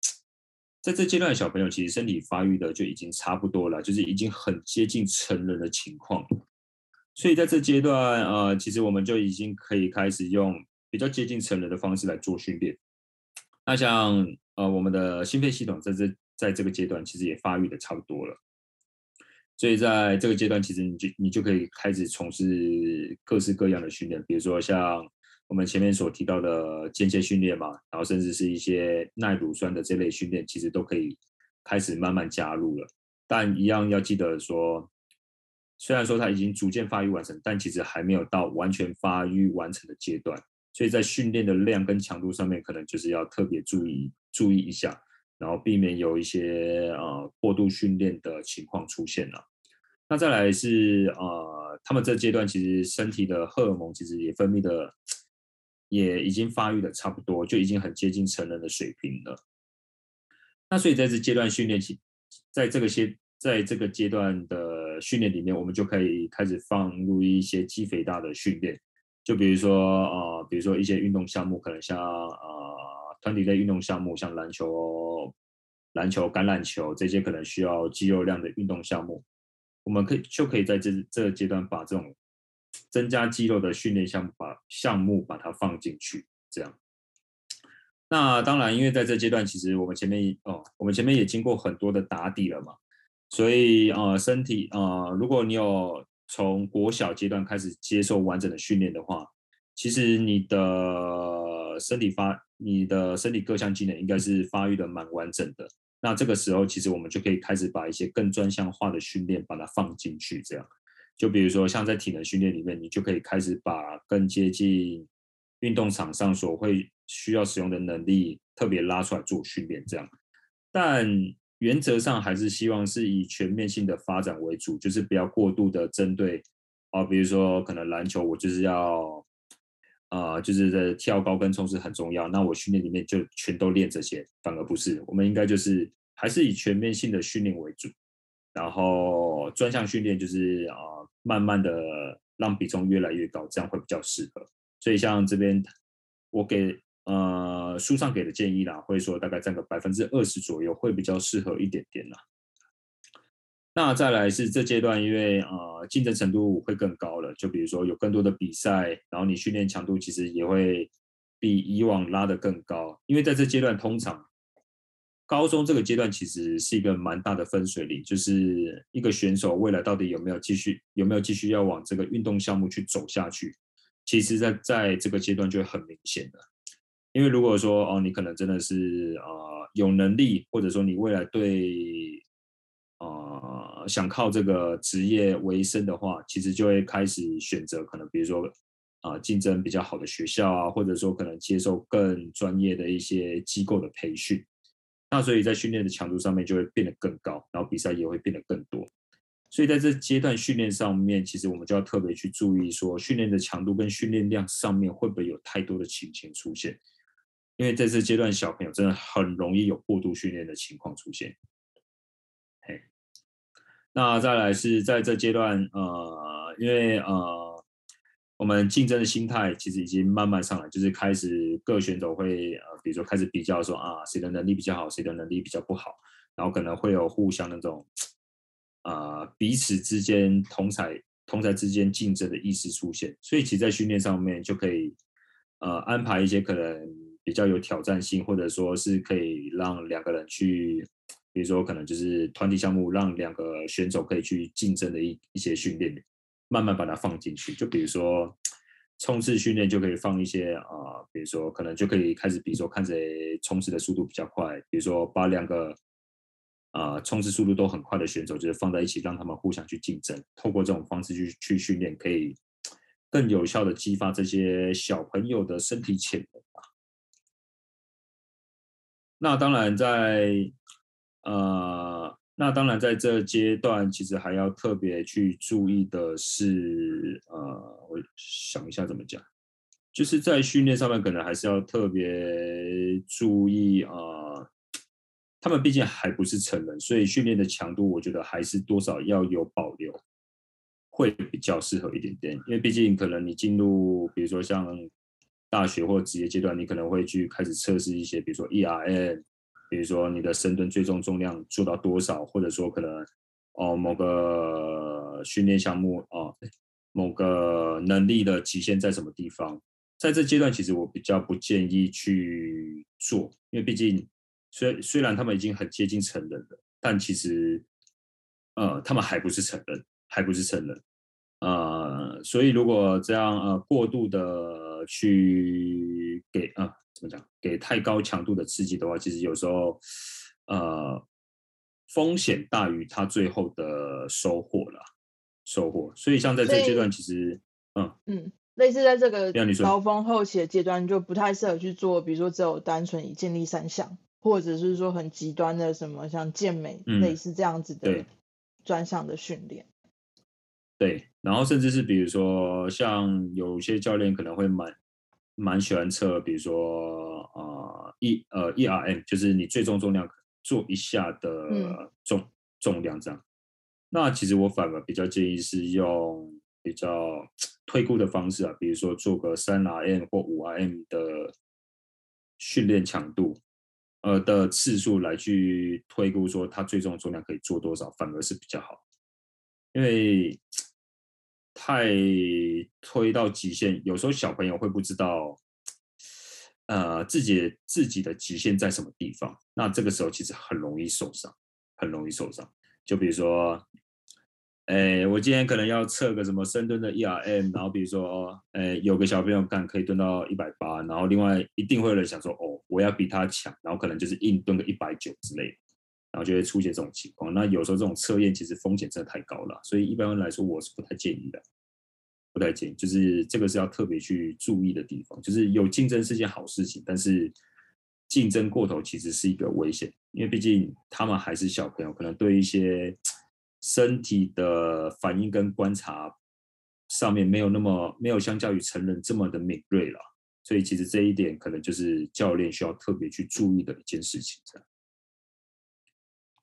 在这阶段的小朋友，其实身体发育的就已经差不多了，就是已经很接近成人的情况。所以在这阶段，呃，其实我们就已经可以开始用比较接近成人的方式来做训练。那像呃，我们的心肺系统在这在这个阶段其实也发育的差不多了。所以在这个阶段，其实你就你就可以开始从事各式各样的训练，比如说像。我们前面所提到的间歇训练嘛，然后甚至是一些耐乳酸的这类训练，其实都可以开始慢慢加入了。但一样要记得说，虽然说它已经逐渐发育完成，但其实还没有到完全发育完成的阶段。所以在训练的量跟强度上面，可能就是要特别注意注意一下，然后避免有一些呃过度训练的情况出现了。那再来是呃，他们这阶段其实身体的荷尔蒙其实也分泌的。也已经发育的差不多，就已经很接近成人的水平了。那所以在这阶段训练期，在这个些在这个阶段的训练里面，我们就可以开始放入一些肌肥大的训练。就比如说呃，比如说一些运动项目，可能像呃团体类运动项目，像篮球、篮球、橄榄球这些可能需要肌肉量的运动项目，我们可以就可以在这这个阶段把这种。增加肌肉的训练项目，把项目把它放进去，这样。那当然，因为在这阶段，其实我们前面哦，我们前面也经过很多的打底了嘛，所以呃，身体呃，如果你有从国小阶段开始接受完整的训练的话，其实你的身体发，你的身体各项机能应该是发育的蛮完整的。那这个时候，其实我们就可以开始把一些更专项化的训练把它放进去，这样。就比如说像在体能训练里面，你就可以开始把更接近运动场上所会需要使用的能力特别拉出来做训练，这样。但原则上还是希望是以全面性的发展为主，就是不要过度的针对啊，比如说可能篮球我就是要啊，就是在跳高跟冲是很重要，那我训练里面就全都练这些，反而不是，我们应该就是还是以全面性的训练为主，然后专项训练就是啊，慢慢的让比重越来越高，这样会比较适合。所以像这边我给。呃，书上给的建议啦，会说大概占个百分之二十左右，会比较适合一点点啦。那再来是这阶段，因为呃竞争程度会更高了，就比如说有更多的比赛，然后你训练强度其实也会比以往拉得更高。因为在这阶段，通常高中这个阶段其实是一个蛮大的分水岭，就是一个选手未来到底有没有继续有没有继续要往这个运动项目去走下去，其实在在这个阶段就会很明显的。因为如果说哦，你可能真的是呃有能力，或者说你未来对呃想靠这个职业为生的话，其实就会开始选择可能比如说啊竞争比较好的学校啊，或者说可能接受更专业的一些机构的培训。那所以在训练的强度上面就会变得更高，然后比赛也会变得更多。所以在这阶段训练上面，其实我们就要特别去注意说训练的强度跟训练量上面会不会有太多的情形出现。因为在这阶段，小朋友真的很容易有过度训练的情况出现。嘿，那再来是在这阶段，呃，因为呃，我们竞争的心态其实已经慢慢上来，就是开始各选手会呃，比如说开始比较说啊，谁的能力比较好，谁的能力比较不好，然后可能会有互相那种啊，彼此之间同才同才之间竞争的意识出现。所以，其实在训练上面就可以呃安排一些可能。比较有挑战性，或者说是可以让两个人去，比如说可能就是团体项目，让两个选手可以去竞争的一一些训练，慢慢把它放进去。就比如说冲刺训练，就可以放一些啊，比如说可能就可以开始，比如说看谁冲刺的速度比较快，比如说把两个啊冲刺速度都很快的选手，就是放在一起，让他们互相去竞争。透过这种方式去去训练，可以更有效的激发这些小朋友的身体潜能吧。那当然，在呃，那当然在这阶段，其实还要特别去注意的是，呃，我想一下怎么讲，就是在训练上面，可能还是要特别注意啊。他们毕竟还不是成人，所以训练的强度，我觉得还是多少要有保留，会比较适合一点点。因为毕竟可能你进入，比如说像。大学或职业阶段，你可能会去开始测试一些，比如说 ERM，比如说你的深蹲最重重量做到多少，或者说可能哦某个训练项目哦某个能力的极限在什么地方，在这阶段其实我比较不建议去做，因为毕竟虽虽然他们已经很接近成人了，但其实呃他们还不是成人，还不是成人，呃所以如果这样呃过度的。去给啊，怎么讲？给太高强度的刺激的话，其实有时候呃风险大于它最后的收获了，收获。所以像在这阶段，其实嗯嗯，类似在这个高峰后期的阶段，就不太适合去做，比如说只有单纯以建立三项，或者是说很极端的什么像健美类似这样子的专项的训练。对，然后甚至是比如说，像有些教练可能会蛮蛮喜欢测，比如说啊，E 呃 ERM，就是你最重重量做一下的重重量这样。那其实我反而比较建议是用比较推估的方式啊，比如说做个三 RM 或五 RM 的训练强度，呃的次数来去推估说它最重重量可以做多少，反而是比较好，因为。太推到极限，有时候小朋友会不知道，呃，自己自己的极限在什么地方。那这个时候其实很容易受伤，很容易受伤。就比如说哎，我今天可能要测个什么深蹲的 ERM，然后比如说，哎，有个小朋友干可以蹲到一百八，然后另外一定会有人想说，哦，我要比他强，然后可能就是硬蹲个一百九之类的，然后就会出现这种情况。那有时候这种测验其实风险真的太高了，所以一般来说我是不太建议的，不太建议，就是这个是要特别去注意的地方。就是有竞争是件好事情，但是竞争过头其实是一个危险，因为毕竟他们还是小朋友，可能对一些。身体的反应跟观察上面没有那么没有相较于成人这么的敏锐了，所以其实这一点可能就是教练需要特别去注意的一件事情。这样，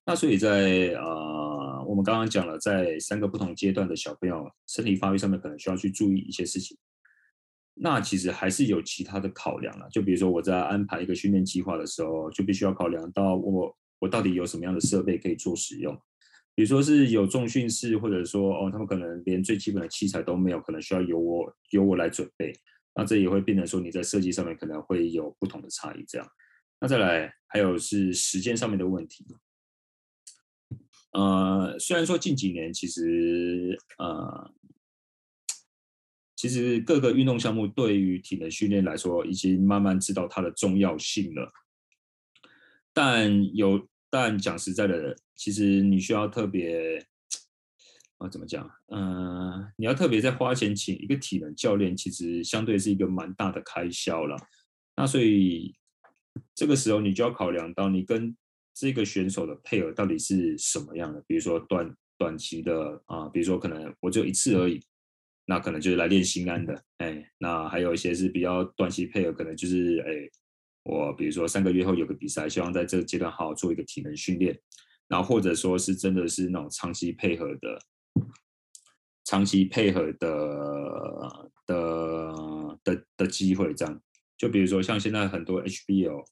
那所以在呃，我们刚刚讲了，在三个不同阶段的小朋友身体发育上面，可能需要去注意一些事情。那其实还是有其他的考量了，就比如说我在安排一个训练计划的时候，就必须要考量到我我到底有什么样的设备可以做使用。比如说是有重训室，或者说哦，他们可能连最基本的器材都没有，可能需要由我由我来准备。那这也会变成说你在设计上面可能会有不同的差异。这样，那再来还有是时间上面的问题。呃，虽然说近几年其实呃，其实各个运动项目对于体能训练来说已经慢慢知道它的重要性了，但有。但讲实在的，其实你需要特别啊，怎么讲？嗯，你要特别在花钱请一个体能教练，其实相对是一个蛮大的开销了。那所以这个时候你就要考量到你跟这个选手的配合到底是什么样的。比如说短短期的啊，比如说可能我就一次而已，那可能就是来练心安的。哎，那还有一些是比较短期配合，可能就是哎。我比如说三个月后有个比赛，希望在这个阶段好好做一个体能训练，然后或者说是真的是那种长期配合的、长期配合的的的的机会，这样就比如说像现在很多 HBL，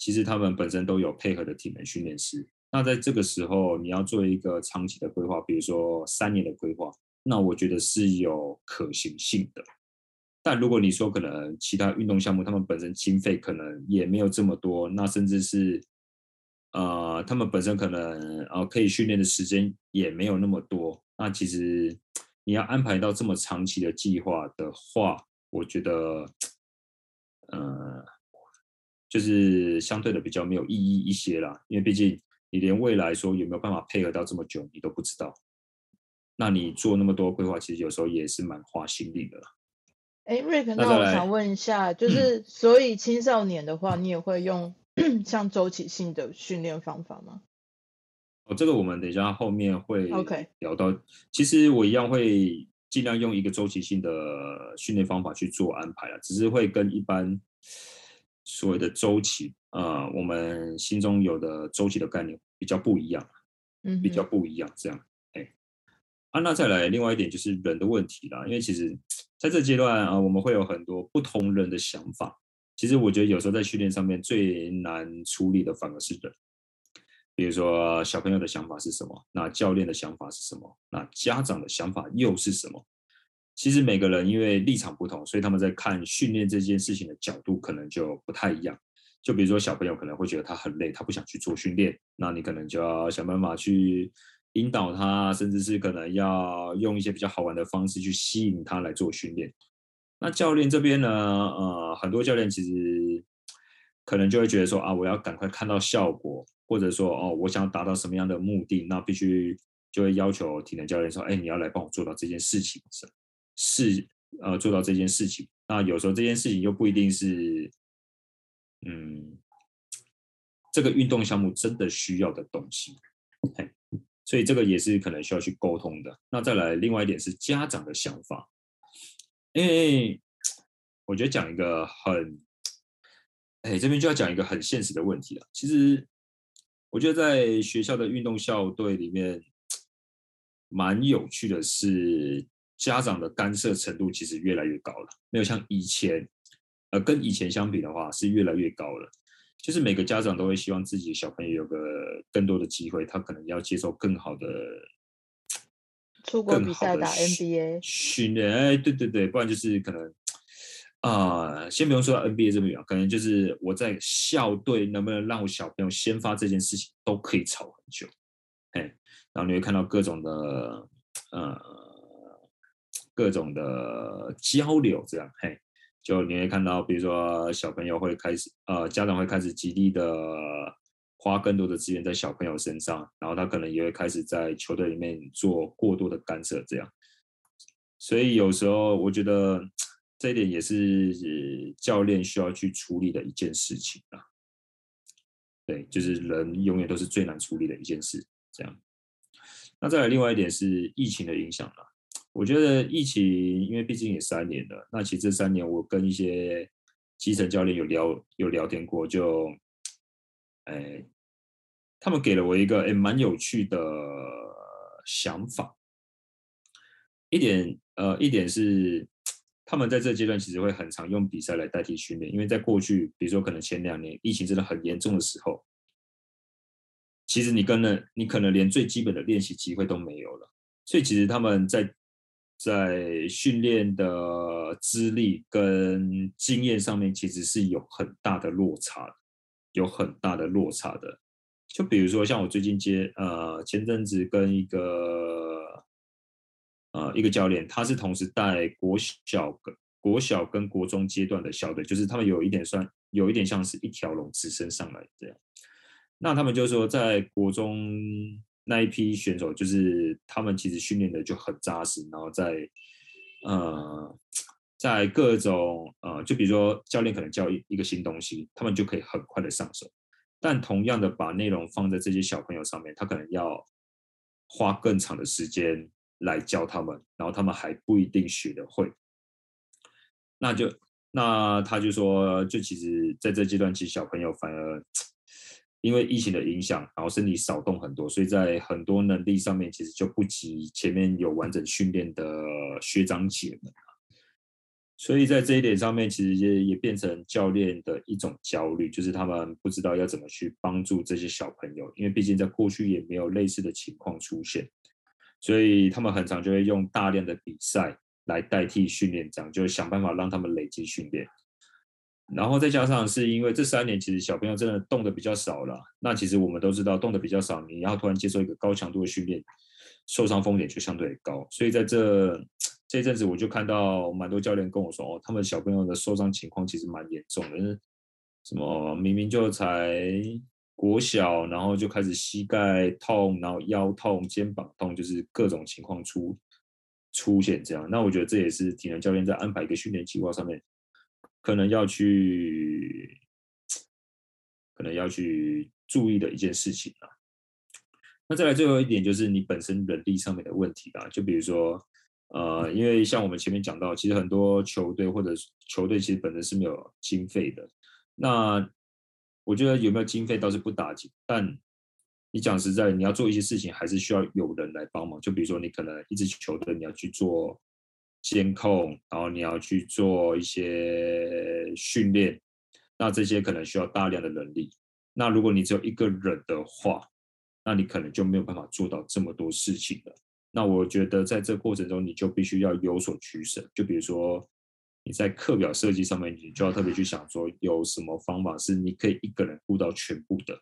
其实他们本身都有配合的体能训练师，那在这个时候你要做一个长期的规划，比如说三年的规划，那我觉得是有可行性的。但如果你说可能其他运动项目，他们本身经费可能也没有这么多，那甚至是，呃，他们本身可能呃可以训练的时间也没有那么多，那其实你要安排到这么长期的计划的话，我觉得，呃，就是相对的比较没有意义一些啦，因为毕竟你连未来说有没有办法配合到这么久，你都不知道，那你做那么多规划，其实有时候也是蛮花心力的。哎，Rick，那我想问一下，就是所以青少年的话，你也会用 像周期性的训练方法吗？哦，这个我们等一下后面会 OK 聊到。其实我一样会尽量用一个周期性的训练方法去做安排了，只是会跟一般所谓的周期，呃，我们心中有的周期的概念比较不一样，嗯，比较不一样，这样。哎，啊，那再来另外一点就是人的问题啦，因为其实。在这阶段啊，我们会有很多不同人的想法。其实我觉得有时候在训练上面最难处理的反而是人。比如说小朋友的想法是什么，那教练的想法是什么，那家长的想法又是什么？其实每个人因为立场不同，所以他们在看训练这件事情的角度可能就不太一样。就比如说小朋友可能会觉得他很累，他不想去做训练，那你可能就要想办法去。引导他，甚至是可能要用一些比较好玩的方式去吸引他来做训练。那教练这边呢？呃，很多教练其实可能就会觉得说啊，我要赶快看到效果，或者说哦，我想要达到什么样的目的，那必须就会要求体能教练说，哎，你要来帮我做到这件事情，是是呃做到这件事情。那有时候这件事情又不一定是，嗯，这个运动项目真的需要的东西。所以这个也是可能需要去沟通的。那再来，另外一点是家长的想法，因为我觉得讲一个很，哎，这边就要讲一个很现实的问题了。其实我觉得在学校的运动校队里面，蛮有趣的是，家长的干涉程度其实越来越高了，没有像以前，呃，跟以前相比的话是越来越高了。就是每个家长都会希望自己的小朋友有个更多的机会，他可能要接受更好的出国比赛打 NBA 训练。哎，对对对，不然就是可能啊，先不用说 NBA 这么远，可能就是我在校队能不能让我小朋友先发这件事情都可以吵很久。哎，然后你会看到各种的呃各种的交流，这样嘿，就你会看到，比如说小朋友会开始，呃，家长会开始极力的花更多的资源在小朋友身上，然后他可能也会开始在球队里面做过多的干涉，这样。所以有时候我觉得这一点也是教练需要去处理的一件事情啊。对，就是人永远都是最难处理的一件事，这样。那再来另外一点是疫情的影响了。我觉得疫情，因为毕竟也三年了，那其实这三年我跟一些基层教练有聊有聊天过，就，哎，他们给了我一个哎蛮有趣的想法。一点呃，一点是他们在这阶段其实会很常用比赛来代替训练，因为在过去，比如说可能前两年疫情真的很严重的时候，其实你跟了你可能连最基本的练习机会都没有了，所以其实他们在在训练的资历跟经验上面其实是有很大的落差，有很大的落差的。就比如说像我最近接呃前阵子跟一个呃一个教练，他是同时带国小跟国小跟国中阶段的校队，就是他们有一点算有一点像是一条龙直升上来这样。那他们就说在国中。那一批选手就是他们，其实训练的就很扎实，然后在呃，在各种呃，就比如说教练可能教一一个新东西，他们就可以很快的上手。但同样的，把内容放在这些小朋友上面，他可能要花更长的时间来教他们，然后他们还不一定学得会。那就那他就说，就其实在这阶段，其实小朋友反而。因为疫情的影响，然后身体少动很多，所以在很多能力上面其实就不及前面有完整训练的学长姐们所以在这一点上面，其实也也变成教练的一种焦虑，就是他们不知道要怎么去帮助这些小朋友，因为毕竟在过去也没有类似的情况出现，所以他们很常就会用大量的比赛来代替训练，这样就想办法让他们累积训练。然后再加上是因为这三年其实小朋友真的动的比较少了，那其实我们都知道动的比较少，你要突然接受一个高强度的训练，受伤风险就相对高。所以在这这阵子我就看到蛮多教练跟我说，哦，他们小朋友的受伤情况其实蛮严重的，什么明明就才国小，然后就开始膝盖痛，然后腰痛、肩膀痛，就是各种情况出出现这样。那我觉得这也是体能教练在安排一个训练计划上面。可能要去，可能要去注意的一件事情啊。那再来最后一点就是你本身人力上面的问题啊。就比如说，呃，因为像我们前面讲到，其实很多球队或者球队其实本身是没有经费的。那我觉得有没有经费倒是不打紧，但你讲实在，你要做一些事情，还是需要有人来帮忙。就比如说，你可能一支球队你要去做。监控，然后你要去做一些训练，那这些可能需要大量的人力。那如果你只有一个人的话，那你可能就没有办法做到这么多事情了。那我觉得在这过程中，你就必须要有所取舍。就比如说你在课表设计上面，你就要特别去想说，有什么方法是你可以一个人顾到全部的。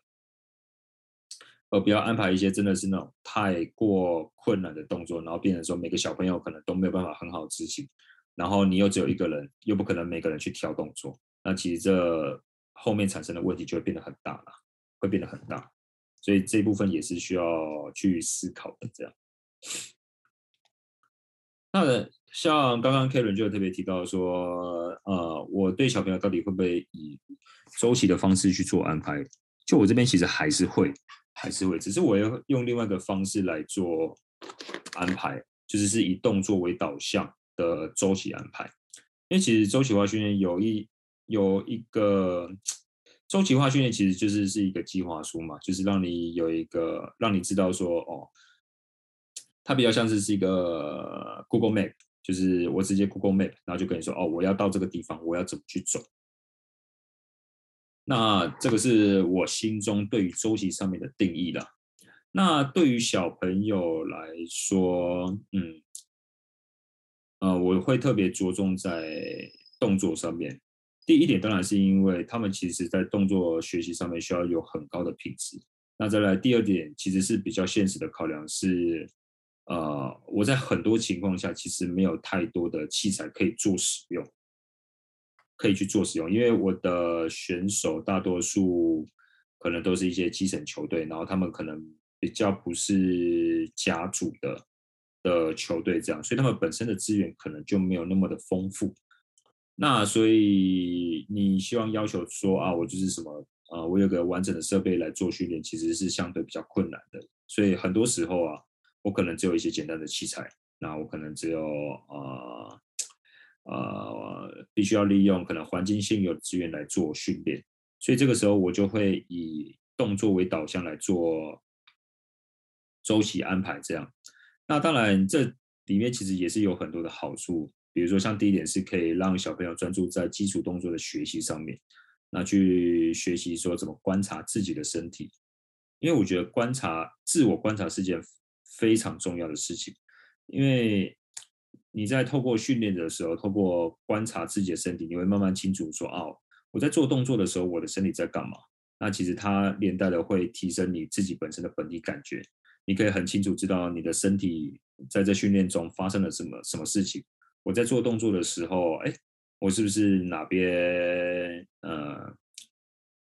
而不要安排一些真的是那种太过困难的动作，然后变成说每个小朋友可能都没有办法很好执行，然后你又只有一个人，又不可能每个人去挑动作，那其实这后面产生的问题就会变得很大了，会变得很大，所以这部分也是需要去思考的。这样，那像刚刚 Karen 就特别提到说，呃，我对小朋友到底会不会以周期的方式去做安排？就我这边其实还是会。还是会，只是我要用另外一个方式来做安排，就是是以动作为导向的周期安排。因为其实周期化训练有一有一个周期化训练，其实就是是一个计划书嘛，就是让你有一个让你知道说，哦，它比较像是是一个 Google Map，就是我直接 Google Map，然后就跟你说，哦，我要到这个地方，我要怎么去走。那这个是我心中对于周期上面的定义了。那对于小朋友来说，嗯，呃，我会特别着重在动作上面。第一点当然是因为他们其实在动作学习上面需要有很高的品质。那再来第二点，其实是比较现实的考量是，呃，我在很多情况下其实没有太多的器材可以做使用，可以去做使用，因为我的选手大多数可能都是一些基层球队，然后他们可能比较不是甲组的的球队这样，所以他们本身的资源可能就没有那么的丰富。那所以你希望要求说啊，我就是什么啊，我有个完整的设备来做训练，其实是相对比较困难的。所以很多时候啊，我可能只有一些简单的器材，那我可能只有啊呃，必须要利用可能环境现有的资源来做训练。所以这个时候我就会以动作为导向来做周期安排，这样。那当然这里面其实也是有很多的好处。比如说，像第一点是可以让小朋友专注在基础动作的学习上面，那去学习说怎么观察自己的身体，因为我觉得观察自我观察是件非常重要的事情，因为你在透过训练的时候，透过观察自己的身体，你会慢慢清楚说，哦，我在做动作的时候，我的身体在干嘛？那其实它连带的会提升你自己本身的本体感觉，你可以很清楚知道你的身体在这训练中发生了什么什么事情。我在做动作的时候，哎，我是不是哪边呃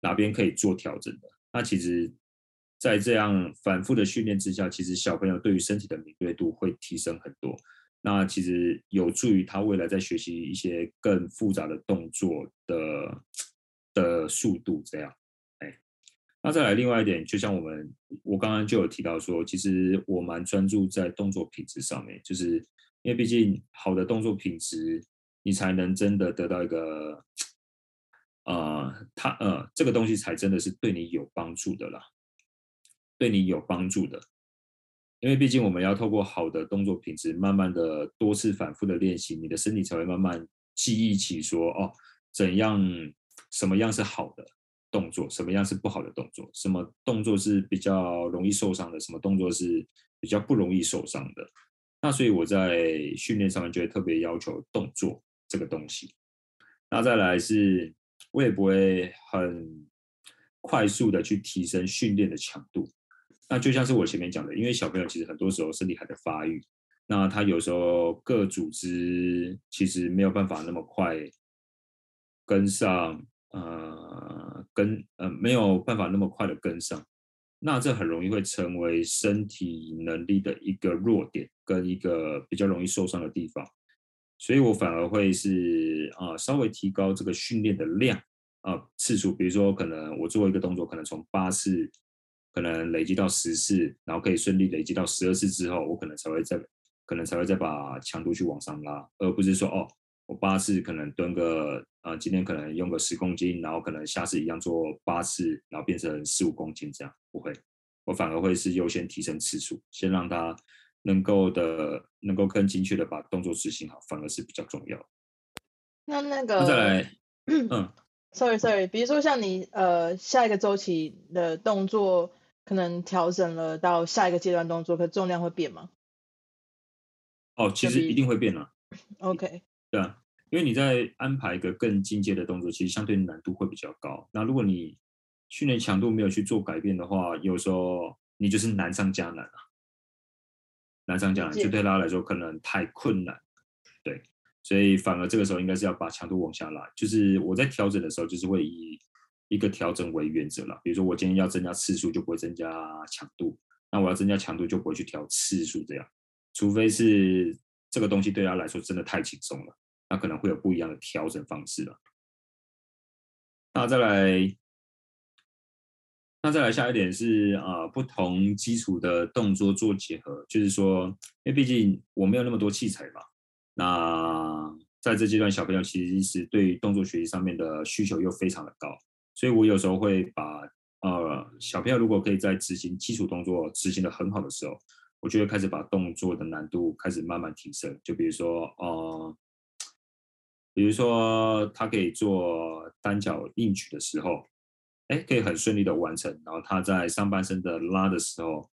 哪边可以做调整的？那其实，在这样反复的训练之下，其实小朋友对于身体的敏锐度会提升很多。那其实有助于他未来在学习一些更复杂的动作的的速度。这样，哎，那再来另外一点，就像我们我刚刚就有提到说，其实我蛮专注在动作品质上面，就是。因为毕竟好的动作品质，你才能真的得到一个，呃，他呃这个东西才真的是对你有帮助的啦，对你有帮助的。因为毕竟我们要透过好的动作品质，慢慢的多次反复的练习，你的身体才会慢慢记忆起说，哦，怎样什么样是好的动作，什么样是不好的动作，什么动作是比较容易受伤的，什么动作是比较不容易受伤的。那所以我在训练上面就会特别要求动作这个东西。那再来是，我也不会很快速的去提升训练的强度。那就像是我前面讲的，因为小朋友其实很多时候身体还在发育，那他有时候各组织其实没有办法那么快跟上，呃，跟呃没有办法那么快的跟上。那这很容易会成为身体能力的一个弱点，跟一个比较容易受伤的地方，所以我反而会是啊，稍微提高这个训练的量啊次数，比如说可能我做一个动作，可能从八次，可能累积到十次，然后可以顺利累积到十二次之后，我可能才会再可能才会再把强度去往上拉，而不是说哦，我八次可能蹲个呃，今天可能用个十公斤，然后可能下次一样做八次，然后变成十五公斤这样。不会，我反而会是优先提升次数，先让它能够的能够更精确的把动作执行好，反而是比较重要。那那个再来，嗯，sorry sorry，比如说像你呃下一个周期的动作可能调整了到下一个阶段动作，可重量会变吗？哦，其实一定会变啊。OK，对啊，因为你在安排一个更进阶的动作，其实相对难度会比较高。那如果你训练强度没有去做改变的话，有时候你就是难上加难啊，难上加难，就对他来说可能太困难，对，所以反而这个时候应该是要把强度往下拉。就是我在调整的时候，就是会以一个调整为原则了。比如说我今天要增加次数，就不会增加强度；那我要增加强度，就不会去调次数。这样，除非是这个东西对他来说真的太轻松了，那可能会有不一样的调整方式了。那再来。那再来下一点是啊，不同基础的动作做结合，就是说，因为毕竟我没有那么多器材嘛。那在这阶段，小朋友其实是对动作学习上面的需求又非常的高，所以我有时候会把呃小朋友如果可以在执行基础动作执行的很好的时候，我就会开始把动作的难度开始慢慢提升。就比如说呃，比如说他可以做单脚硬举的时候。哎，可以很顺利的完成，然后他在上半身的拉的时候，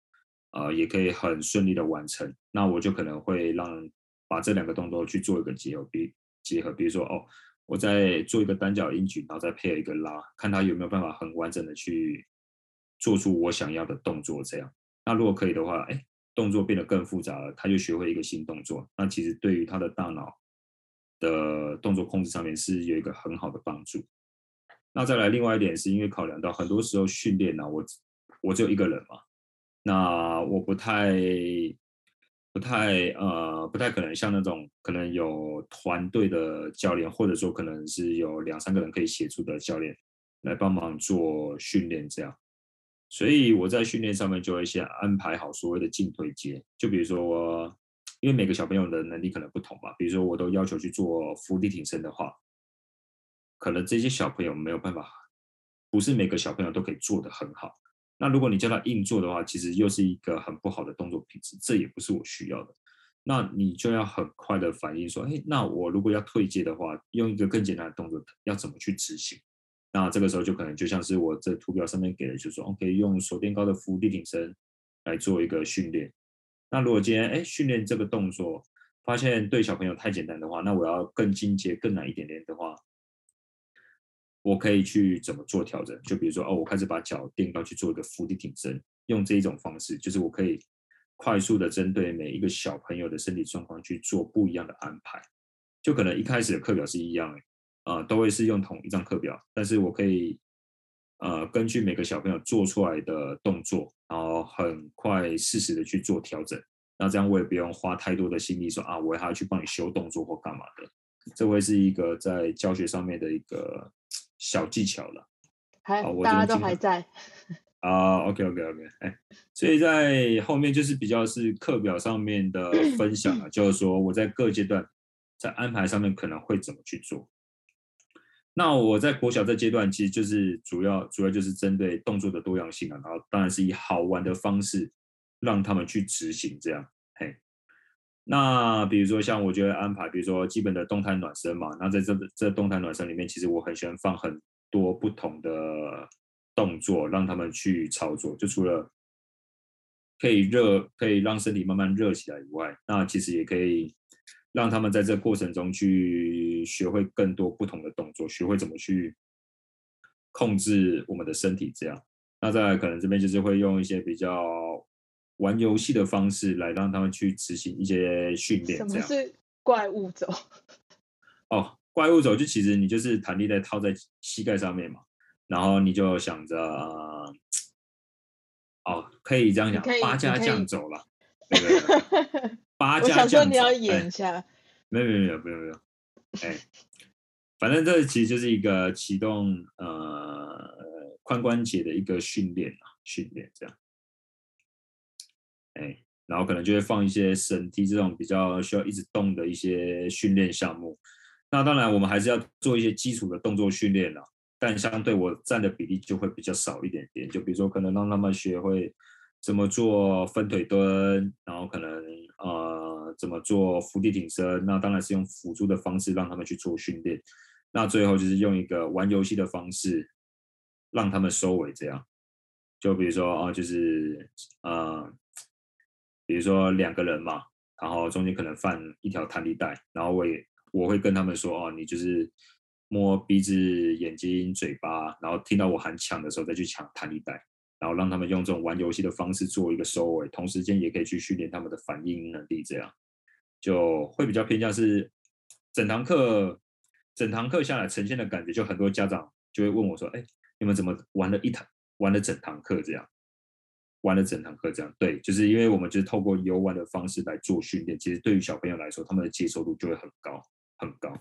呃，也可以很顺利的完成。那我就可能会让把这两个动作去做一个结合，比结合，比如说哦，我在做一个单脚硬举，然后再配合一个拉，看他有没有办法很完整的去做出我想要的动作。这样，那如果可以的话，哎，动作变得更复杂了，他就学会一个新动作，那其实对于他的大脑的动作控制上面是有一个很好的帮助。那再来另外一点，是因为考量到很多时候训练呢，我我只有一个人嘛，那我不太不太呃不太可能像那种可能有团队的教练，或者说可能是有两三个人可以协助的教练来帮忙做训练这样。所以我在训练上面就会先安排好所谓的进退阶，就比如说我，因为每个小朋友的能力可能不同嘛，比如说我都要求去做伏地挺身的话，可能这些小朋友没有办法，不是每个小朋友都可以做得很好。那如果你叫他硬做的话，其实又是一个很不好的动作品质，这也不是我需要的。那你就要很快的反应说，哎，那我如果要退阶的话，用一个更简单的动作，要怎么去执行？那这个时候就可能就像是我这图表上面给的，就是说，OK，用手垫高的伏地挺身来做一个训练。那如果今天哎训练这个动作，发现对小朋友太简单的话，那我要更进阶、更难一点点的话，我可以去怎么做调整？就比如说哦，我开始把脚垫高去做一个伏地挺身，用这一种方式，就是我可以快速的针对每一个小朋友的身体状况去做不一样的安排。就可能一开始的课表是一样的。呃，都会是用同一张课表，但是我可以，呃，根据每个小朋友做出来的动作，然后很快适时的去做调整。那这样我也不用花太多的心力说啊，我还要去帮你修动作或干嘛的。这会是一个在教学上面的一个小技巧了。还大家都还在。啊，OK，OK，OK，哎，所以在后面就是比较是课表上面的分享了，就是说我在各阶段在安排上面可能会怎么去做。那我在国小这阶段，其实就是主要主要就是针对动作的多样性啊，然后当然是以好玩的方式让他们去执行这样。嘿，那比如说像我觉得安排，比如说基本的动态暖身嘛，那在这这动态暖身里面，其实我很喜欢放很多不同的动作让他们去操作，就除了可以热，可以让身体慢慢热起来以外，那其实也可以。让他们在这过程中去学会更多不同的动作，学会怎么去控制我们的身体。这样，那在可能这边就是会用一些比较玩游戏的方式来让他们去执行一些训练。什么是怪物走？哦，怪物走就其实你就是弹力带套在膝盖上面嘛，然后你就想着，哦，可以这样讲，八家将走了。八家将你要演一下，没有没有没有没有没有，哎，反正这其实就是一个启动呃髋关节的一个训练啊，训练这样，哎，然后可能就会放一些绳梯这种比较需要一直动的一些训练项目。那当然我们还是要做一些基础的动作训练了，但相对我占的比例就会比较少一点点。就比如说可能让他们学会。怎么做分腿蹲，然后可能呃怎么做伏地挺身，那当然是用辅助的方式让他们去做训练。那最后就是用一个玩游戏的方式让他们收尾，这样。就比如说啊，就是呃，比如说两个人嘛，然后中间可能放一条弹力带，然后我也我会跟他们说哦，你就是摸鼻子、眼睛、嘴巴，然后听到我喊抢的时候再去抢弹力带。然后让他们用这种玩游戏的方式做一个收尾，同时间也可以去训练他们的反应能力，这样就会比较偏向是整堂课整堂课下来呈现的感觉。就很多家长就会问我说：“哎，你们怎么玩了一堂玩了整堂课这样？玩了整堂课这样？”对，就是因为我们就是透过游玩的方式来做训练，其实对于小朋友来说，他们的接受度就会很高很高。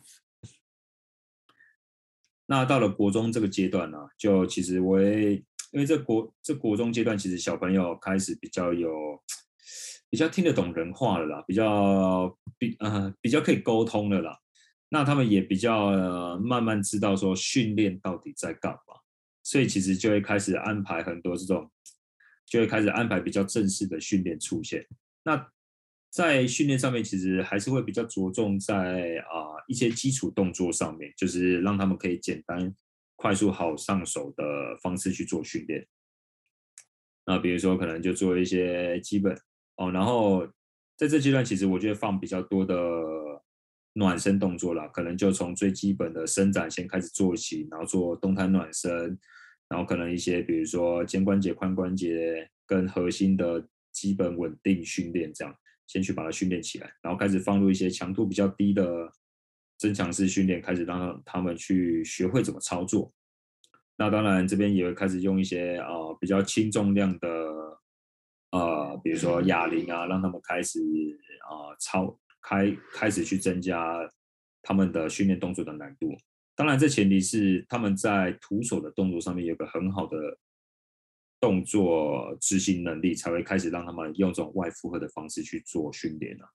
那到了国中这个阶段呢，就其实我也。因为这国这国中阶段，其实小朋友开始比较有比较听得懂人话了啦，比较比呃比较可以沟通了啦。那他们也比较慢慢知道说训练到底在干嘛，所以其实就会开始安排很多这种，就会开始安排比较正式的训练出现。那在训练上面，其实还是会比较着重在啊一些基础动作上面，就是让他们可以简单。快速好上手的方式去做训练，那比如说可能就做一些基本哦，然后在这阶段其实我觉得放比较多的暖身动作了，可能就从最基本的伸展先开始做起，然后做动态暖身，然后可能一些比如说肩关节、髋关节跟核心的基本稳定训练，这样先去把它训练起来，然后开始放入一些强度比较低的增强式训练，开始让他们去学会怎么操作。那当然这边也会开始用一些啊比较轻重量的呃，比如说哑铃啊，让他们开始啊操开开始去增加他们的训练动作的难度。当然，这前提是他们在徒手的动作上面有个很好的动作执行能力，才会开始让他们用这种外负荷的方式去做训练啊。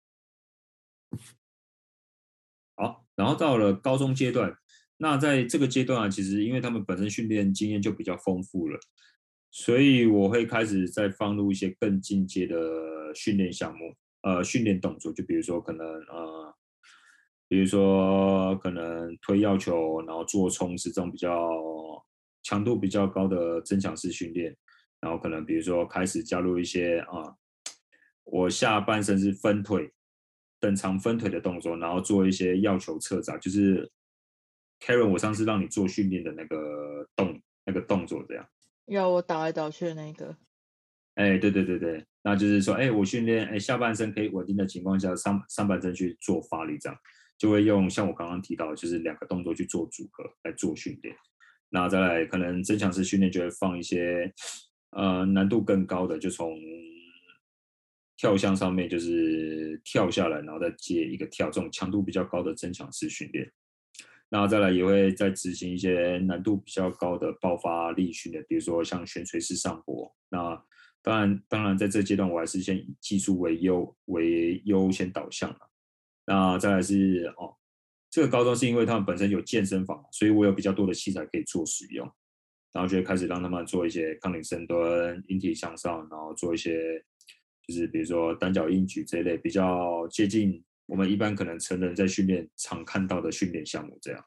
好，然后到了高中阶段，那在这个阶段啊，其实因为他们本身训练经验就比较丰富了，所以我会开始再放入一些更进阶的训练项目，呃，训练动作，就比如说可能呃。比如说，可能推药球，然后做冲刺这种比较强度比较高的增强式训练，然后可能比如说开始加入一些啊，我下半身是分腿等长分腿的动作，然后做一些药球侧砸，就是 Karen，我上次让你做训练的那个动那个动作这样。要我倒来倒去的那个。哎，对对对对，那就是说，哎，我训练哎下半身可以稳定的情况下，上上半身去做发力这样。就会用像我刚刚提到，就是两个动作去做组合来做训练。那再来可能增强式训练就会放一些呃难度更高的，就从跳箱上面就是跳下来，然后再接一个跳，这种强度比较高的增强式训练。那再来也会再执行一些难度比较高的爆发力训练，比如说像悬垂式上坡。那当然，当然在这阶段我还是先以技术为优为优先导向了。那再来是哦，这个高中是因为他们本身有健身房，所以我有比较多的器材可以做使用，然后就会开始让他们做一些杠铃深蹲、引体向上，然后做一些就是比如说单脚硬举这一类比较接近我们一般可能成人在训练常看到的训练项目这样。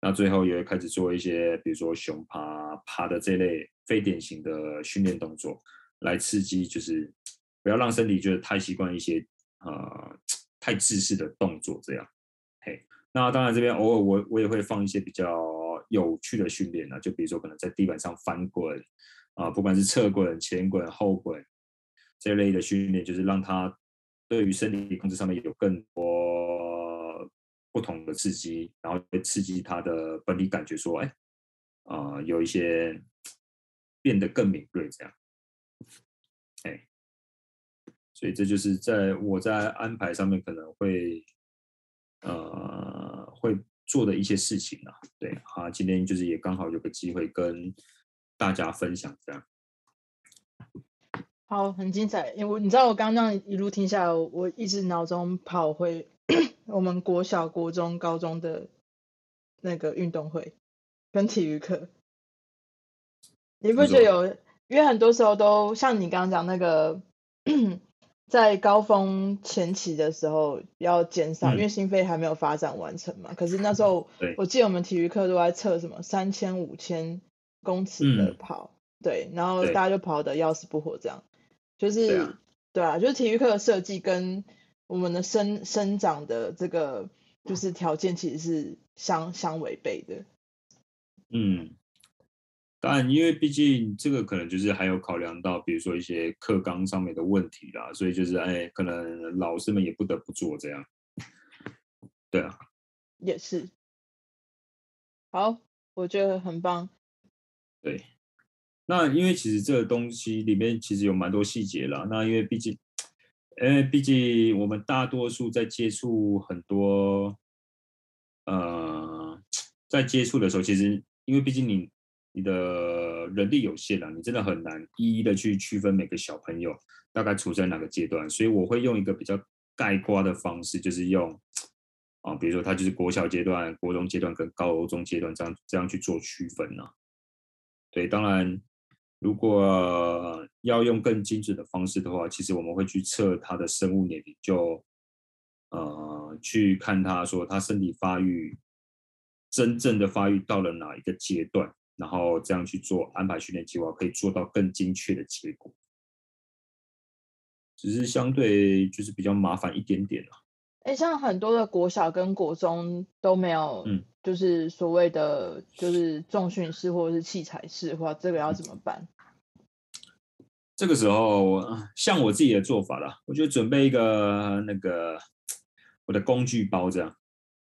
那最后也会开始做一些比如说熊爬、爬的这类非典型的训练动作，来刺激就是不要让身体觉得太习惯一些呃。太自私的动作，这样，嘿，那当然这边偶尔我我也会放一些比较有趣的训练啊，就比如说可能在地板上翻滚啊，不管是侧滚、前滚、后滚这类的训练，就是让他对于身体控制上面有更多不同的刺激，然后刺激他的本体感觉说，哎，啊，有一些变得更敏锐这样，所以这就是在我在安排上面可能会，呃，会做的一些事情啊。对，啊，今天就是也刚好有个机会跟大家分享这样。好，很精彩。因为你知道我刚刚一路听下来，我一直脑中跑回 我们国小、国中、高中的那个运动会跟体育课。你不觉得有？因为很多时候都像你刚刚讲那个。在高峰前期的时候要减少，因为心肺还没有发展完成嘛。可是那时候，我记得我们体育课都在测什么三千、五千公尺的跑，对，然后大家就跑的要死不活，这样，就是对啊，就是体育课的设计跟我们的生生长的这个就是条件其实是相相违背的。嗯。当然，因为毕竟这个可能就是还有考量到，比如说一些课纲上面的问题啦，所以就是哎，可能老师们也不得不做这样。对啊，也是。好，我觉得很棒。对，那因为其实这个东西里面其实有蛮多细节啦。那因为毕竟，因为毕竟我们大多数在接触很多，呃，在接触的时候，其实因为毕竟你。你的人力有限啊，你真的很难一一的去区分每个小朋友大概处在哪个阶段，所以我会用一个比较概括的方式，就是用啊，比如说他就是国小阶段、国中阶段跟高中阶段这样这样去做区分呢。对，当然如果要用更精准的方式的话，其实我们会去测他的生物年龄，就呃去看他说他身体发育真正的发育到了哪一个阶段。然后这样去做安排训练计划，可以做到更精确的结果，只是相对就是比较麻烦一点点了。哎，像很多的国小跟国中都没有，嗯，就是所谓的就是重训室或者是器材室，或这个要怎么办？这个时候，呃像我自己的做法啦，我就准备一个那个我的工具包这样，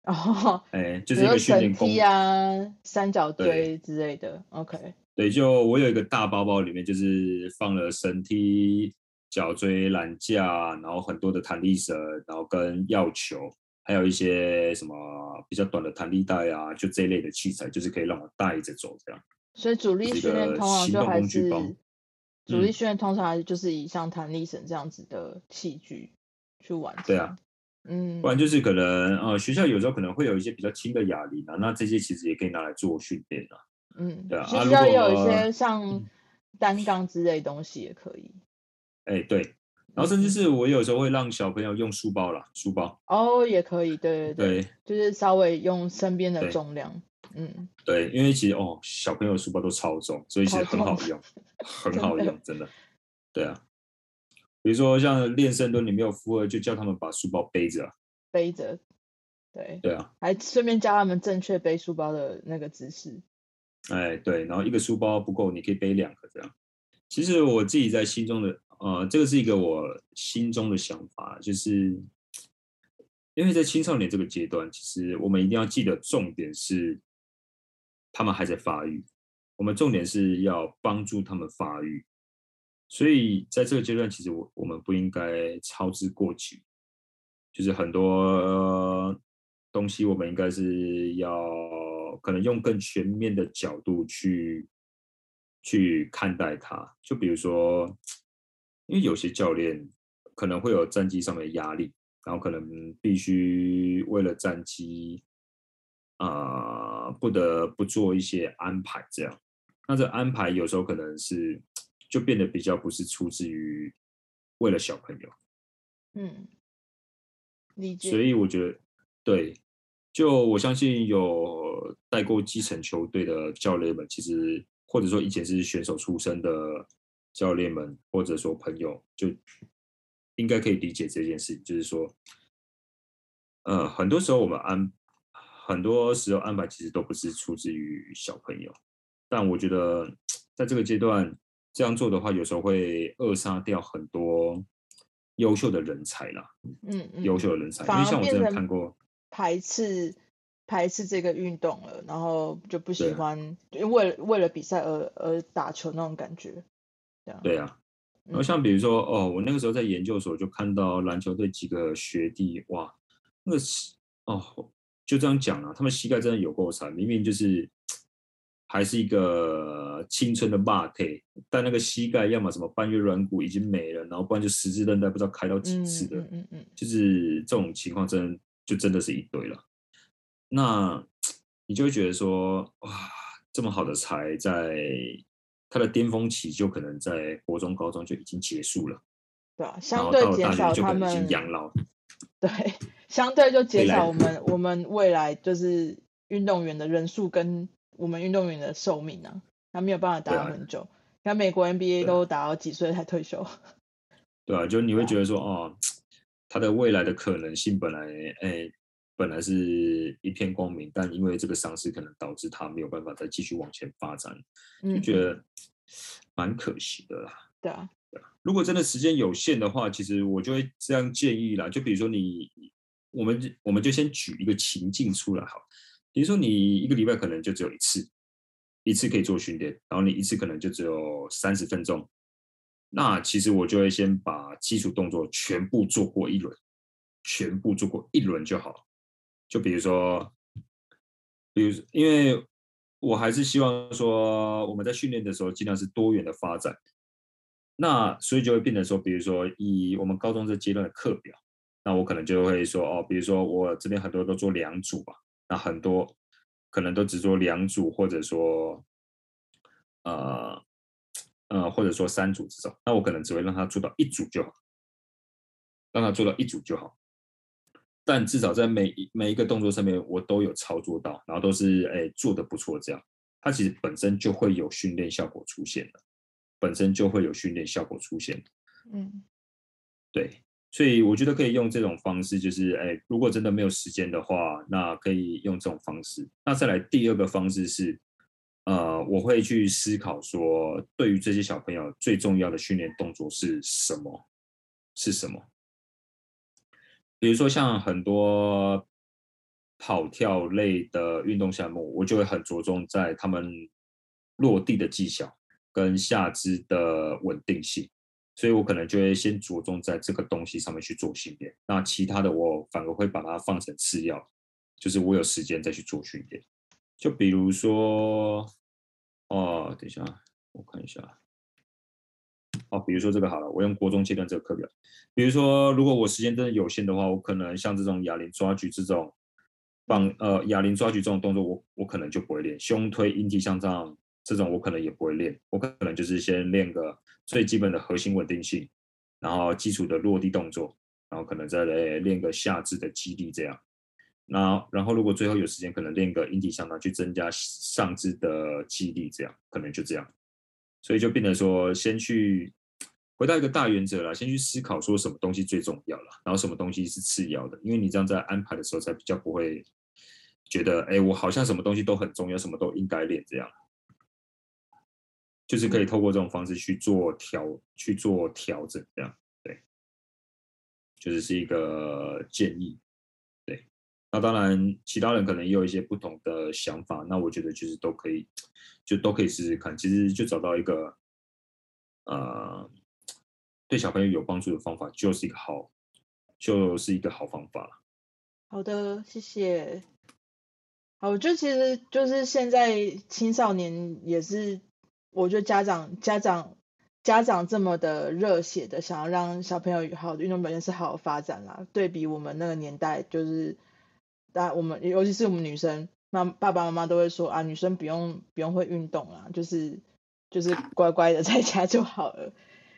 哦，哎，就是一个训练工啊、三角锥之类的。OK，对，就我有一个大包包，里面就是放了绳梯、脚锥、缆架，然后很多的弹力绳，然后跟药球，还有一些什么比较短的弹力带啊，就这一类的器材，就是可以让我带着走这样。所以主力训练通常就还是主力训练通常还是就是以像弹力绳这样子的器具去完成。对啊，嗯，不然就是可能呃学校有时候可能会有一些比较轻的哑铃啊，那这些其实也可以拿来做训练啊。嗯，对啊其啊如实要有一些像嗯单杠之类东西也可以。哎，对，然后甚至是我有时候会让小朋友用书包啦，书包，哦，也可以，对对对就是稍微用身边的重量。嗯，对，因为其实哦，小朋友的书包都超重，所以其实很好用，很好用，真的。对啊，比如说像练深蹲，你没有负荷，就叫他们把书包背着啊。背着，对，对啊，还顺便教他们正确背书包的那个姿势。哎，对，然后一个书包不够，你可以背两个这样。其实我自己在心中的，呃，这个是一个我心中的想法，就是因为在青少年这个阶段，其实我们一定要记得，重点是他们还在发育，我们重点是要帮助他们发育。所以在这个阶段，其实我我们不应该操之过急，就是很多、东西，我们应该是要可能用更全面的角度去去看待它。就比如说，因为有些教练可能会有战绩上面的压力，然后可能必须为了战绩，啊、不得不做一些安排，这样。那这安排有时候可能是就变得比较不是出自于为了小朋友，嗯，理解。所以我觉得对，就我相信有带过基层球队的教练们，其实或者说以前是选手出身的教练们，或者说朋友，就应该可以理解这件事，就是说，呃，很多时候我们安，很多时候安排其实都不是出自于小朋友，但我觉得在这个阶段这样做的话，有时候会扼杀掉很多优秀的人才啦。嗯嗯，优秀的人才，因为像我真的看过，排斥排斥这个运动了，然后就不喜欢，就为了为了比赛而而打球那种感觉。对啊，然后嗯像比如说，哦，我那个时候在研究所就看到篮球队几个学弟，哇，那个哦，就这样讲啊，他们膝盖真的有够惨，明明就是还是一个青春的霸体，但那个膝盖要么什么半月软骨已经没了，然后不然就十字韧带不知道开到几嗯次的，嗯嗯嗯，就是这种情况真的就真的是一堆了。那你就会觉得说，哇，这么好的才在他的巅峰期就可能在国中、高中就已经结束了，对啊，相对减少他们养老。对，相对就减少我们我们未来就是运动员的人数跟我们运动员的寿命啊，他没有办法打很久。像美国 NBA 对啊都打到几岁才退休。对啊，就你会对啊觉得说，哦，他的未来的可能性本来，哎，本来是一片光明，但因为这个伤势可能导致他没有办法再继续往前发展，就嗯，觉得蛮可惜的啦。对啊，如果真的时间有限的话，其实我就会这样建议啦。就比如说你，我们我们就先举一个情境出来好了，比如说你一个礼拜可能就只有一次，一次可以做训练，然后你一次可能就只有三十分钟。那其实我就会先把基础动作全部做过一轮，全部做过一轮就好。就比如说，比如因为我还是希望说我们在训练的时候尽量是多元的发展。那所以就会变成说，比如说以我们高中这阶段的课表，那我可能就会说哦，比如说我这边很多都做两组吧，那很多可能都只做两组，或者说呃呃或者说三组这种，那我可能只会让他做到一组就好，让他做到一组就好。但至少在每一每一个动作上面，我都有操作到，然后都是哎做的不错，这样它其实本身就会有训练效果出现的。本身就会有训练效果出现。嗯对，所以我觉得可以用这种方式，就是哎，如果真的没有时间的话，那可以用这种方式。那再来第二个方式是，呃，我会去思考说，对于这些小朋友最重要的训练动作是什么？是什么？比如说像很多跑跳类的运动项目，我就会很着重在他们落地的技巧跟下肢的稳定性，所以我可能就会先着重在这个东西上面去做训练。那其他的我反而会把它放成次要，就是我有时间再去做训练。就比如说，哦，等一下，我看一下。哦，比如说这个好了，我用国中阶段这个课表。比如说，如果我时间真的有限的话，我可能像这种哑铃抓举这种棒呃哑铃抓举这种动作，我我可能就不会练。胸推引体向上这种，我可能也不会练。我可能就是先练个最基本的核心稳定性，然后基础的落地动作，然后可能再来练个下肢的肌力这样。那然后如果最后有时间，可能练个引体向上去增加上肢的肌力，这样可能就这样。所以就变得说，先去回到一个大原则了，先去思考说什么东西最重要了，然后什么东西是次要的，因为你这样在安排的时候才比较不会觉得，哎，我好像什么东西都很重要，什么都应该练这样，就是可以透过这种方式去做调，去做调整这样，对，就是是一个建议，对，那当然其他人可能也有一些不同的想法，那我觉得就是都可以。就都可以试试看，其实就找到一个，呃，对小朋友有帮助的方法，就是一个好，就是一个好方法好的，谢谢。好，我觉得其实就是现在青少年也是，我觉得家长家长家长这么的热血的想要让小朋友有好的运动表现是好发展啦。对比我们那个年代，就是，但我们尤其是我们女生。那爸爸妈妈都会说啊，女生不用不用会运动啦，就是就是乖乖的 在家就好了。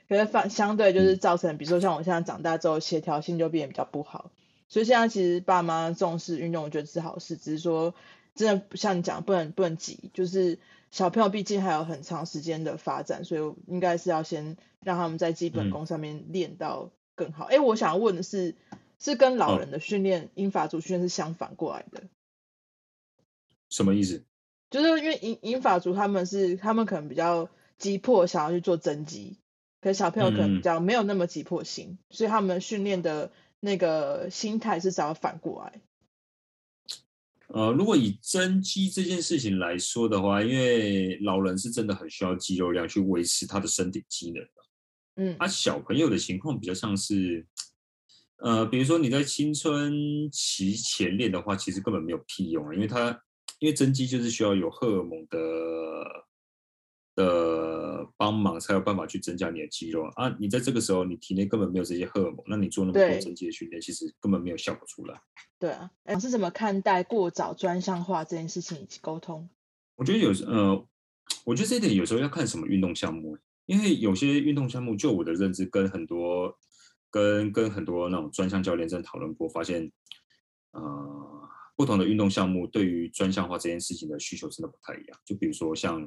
可是反相对就是造成，比如说像我现在长大之后，协调性就变得比较不好。所以现在其实爸妈重视运动，我觉得是好事。只是说真的像你讲，不能不能急，就是小朋友毕竟还有很长时间的发展，所以应该是要先让他们在基本功上面练到更好。哎，我想问的是，是跟老人的训练、英法族训练是相反过来的？什么意思？就是因为英英法族他们是他们可能比较急迫，想要去做增肌，可是小朋友可能比较没有那么急迫性，所以他们训练的那个心态是想要反过来。呃，如果以增肌这件事情来说的话，因为老人是真的很需要肌肉量去维持他的身体机能的。嗯，啊，小朋友的情况比较像是，呃，比如说你在青春期前练的话，其实根本没有屁用啊，因为他。因为增肌就是需要有荷尔蒙的的帮忙，才有办法去增加你的肌肉啊！你在这个时候，你体内根本没有这些荷尔蒙，那你做那么多增肌的训练，其实根本没有效果出来。对啊，老师怎么看待过早专项化这件事情以及沟通？我觉得有时呃，我觉得这一点有时候要看什么运动项目，因为有些运动项目，就我的认知，跟很多跟跟很多那种专项教练在讨论过，发现，呃。不同的运动项目对于专项化这件事情的需求真的不太一样。就比如说像，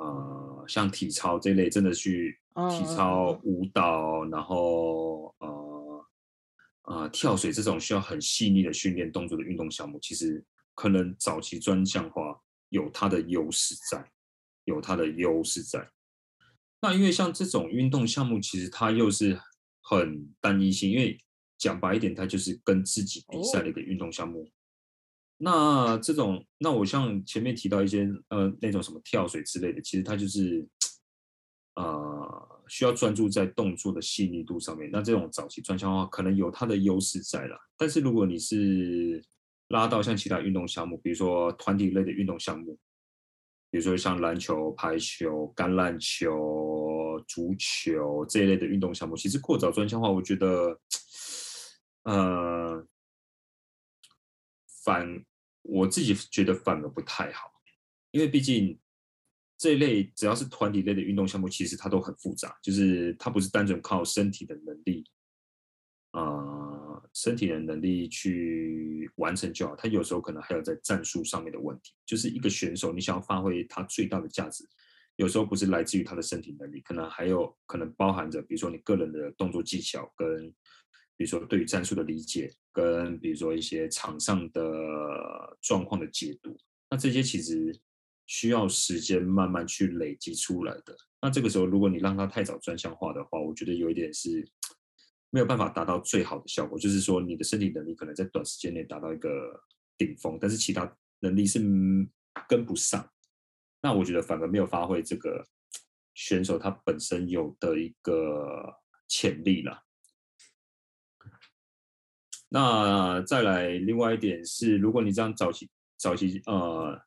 呃，像体操这类，真的去体操、舞蹈，然后呃呃跳水这种需要很细腻的训练动作的运动项目，其实可能早期专项化有它的优势在，有它的优势在。那因为像这种运动项目，其实它又是很单一性，因为。讲白一点，它就是跟自己比赛的一个运动项目。那这种，那我像前面提到一些呃那种什么跳水之类的，其实它就是呃需要专注在动作的细腻度上面。那这种早期专项化可能有它的优势在了。但是如果你是拉到像其他运动项目，比如说团体类的运动项目，比如说像篮球、排球、橄榄球、足球这一类的运动项目，其实过早专项化，我觉得。呃，反我自己觉得反而不太好，因为毕竟这一类只要是团体类的运动项目，其实它都很复杂，就是它不是单纯靠身体的能力，呃，身体的能力去完成就好，它有时候可能还有在战术上面的问题，就是一个选手你想要发挥他最大的价值，有时候不是来自于他的身体能力，可能还有可能包含着，比如说你个人的动作技巧跟。比如说对于战术的理解，跟比如说一些场上的状况的解读，那这些其实需要时间慢慢去累积出来的。那这个时候，如果你让他太早专项化的话，我觉得有一点是没有办法达到最好的效果。就是说，你的身体能力可能在短时间内达到一个顶峰，但是其他能力是跟不上。那我觉得反而没有发挥这个 选手他本身有的一个潜力了。那再来，另外一点是，如果你这样早期早期呃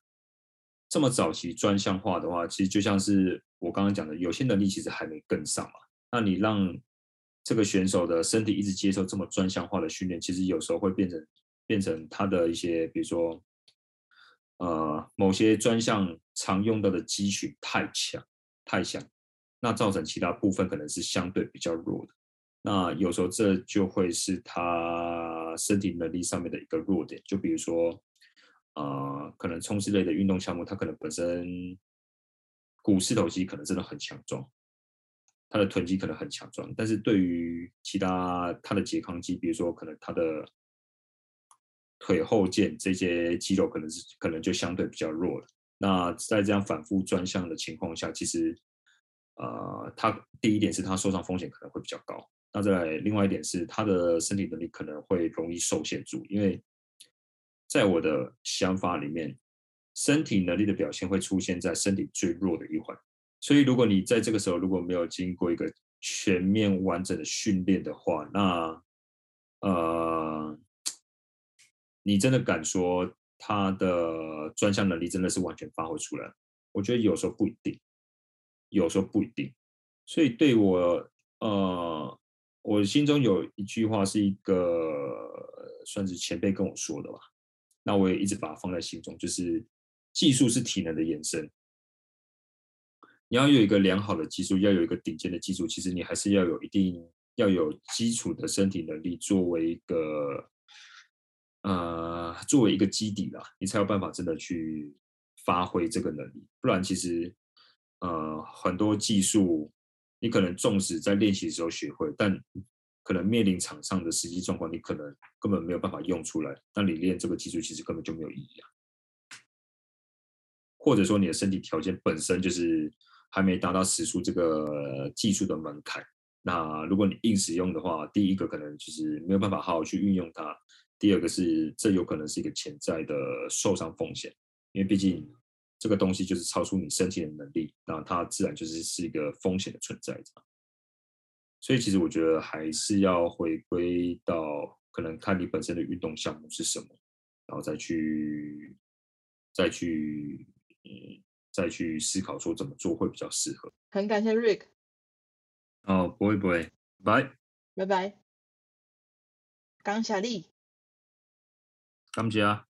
这么早期专项化的话，其实就像是我刚刚讲的，有些能力其实还没跟上嘛。那你让这个选手的身体一直接受这么专项化的训练，其实有时候会变成变成他的一些，比如说呃某些专项常用到的肌群太强太强，那造成其他部分可能是相对比较弱的。那有时候这就会是他身体能力上面的一个弱点，就比如说，呃，可能冲刺类的运动项目，他可能本身股四头肌可能真的很强壮，他的臀肌可能很强壮，但是对于其他他的拮抗肌，比如说可能他的腿后腱这些肌肉可能是可能就相对比较弱了。那在这样反复专项的情况下，其实，呃，他第一点是他受伤风险可能会比较高。那再，另外一点是他的身体能力可能会容易受限住，因为在我的想法里面，身体能力的表现会出现在身体最弱的一环。所以，如果你在这个时候如果没有经过一个全面完整的训练的话，那呃，你真的敢说他的专项能力真的是完全发挥出来？我觉得有时候不一定，有时候不一定。所以对我呃。我心中有一句话，是一个算是前辈跟我说的吧，那我也一直把它放在心中，就是技术是体能的延伸。你要有一个良好的技术，要有一个顶尖的技术，其实你还是要有一定要有基础的身体能力作为一个呃作为一个基底啦，你才有办法真的去发挥这个能力。不然其实呃很多技术。你可能纵使在练习的时候学会，但可能面临场上的实际状况，你可能根本没有办法用出来。那你练这个技术其实根本就没有意义啊。或者说你的身体条件本身就是还没达到使出这个技术的门槛。那如果你硬使用的话，第一个可能就是没有办法好好去运用它；第二个是这有可能是一个潜在的受伤风险，因为毕竟。这个东西就是超出你身体的能力，那它自然就是是一个风险的存在。所以其实我觉得还是要回归到可能看你本身的运动项目是什么，然后再去再去嗯再去思考说怎么做会比较适合。很感谢 Rick。哦，不会不会，拜拜拜。刚小丽。感谢啊。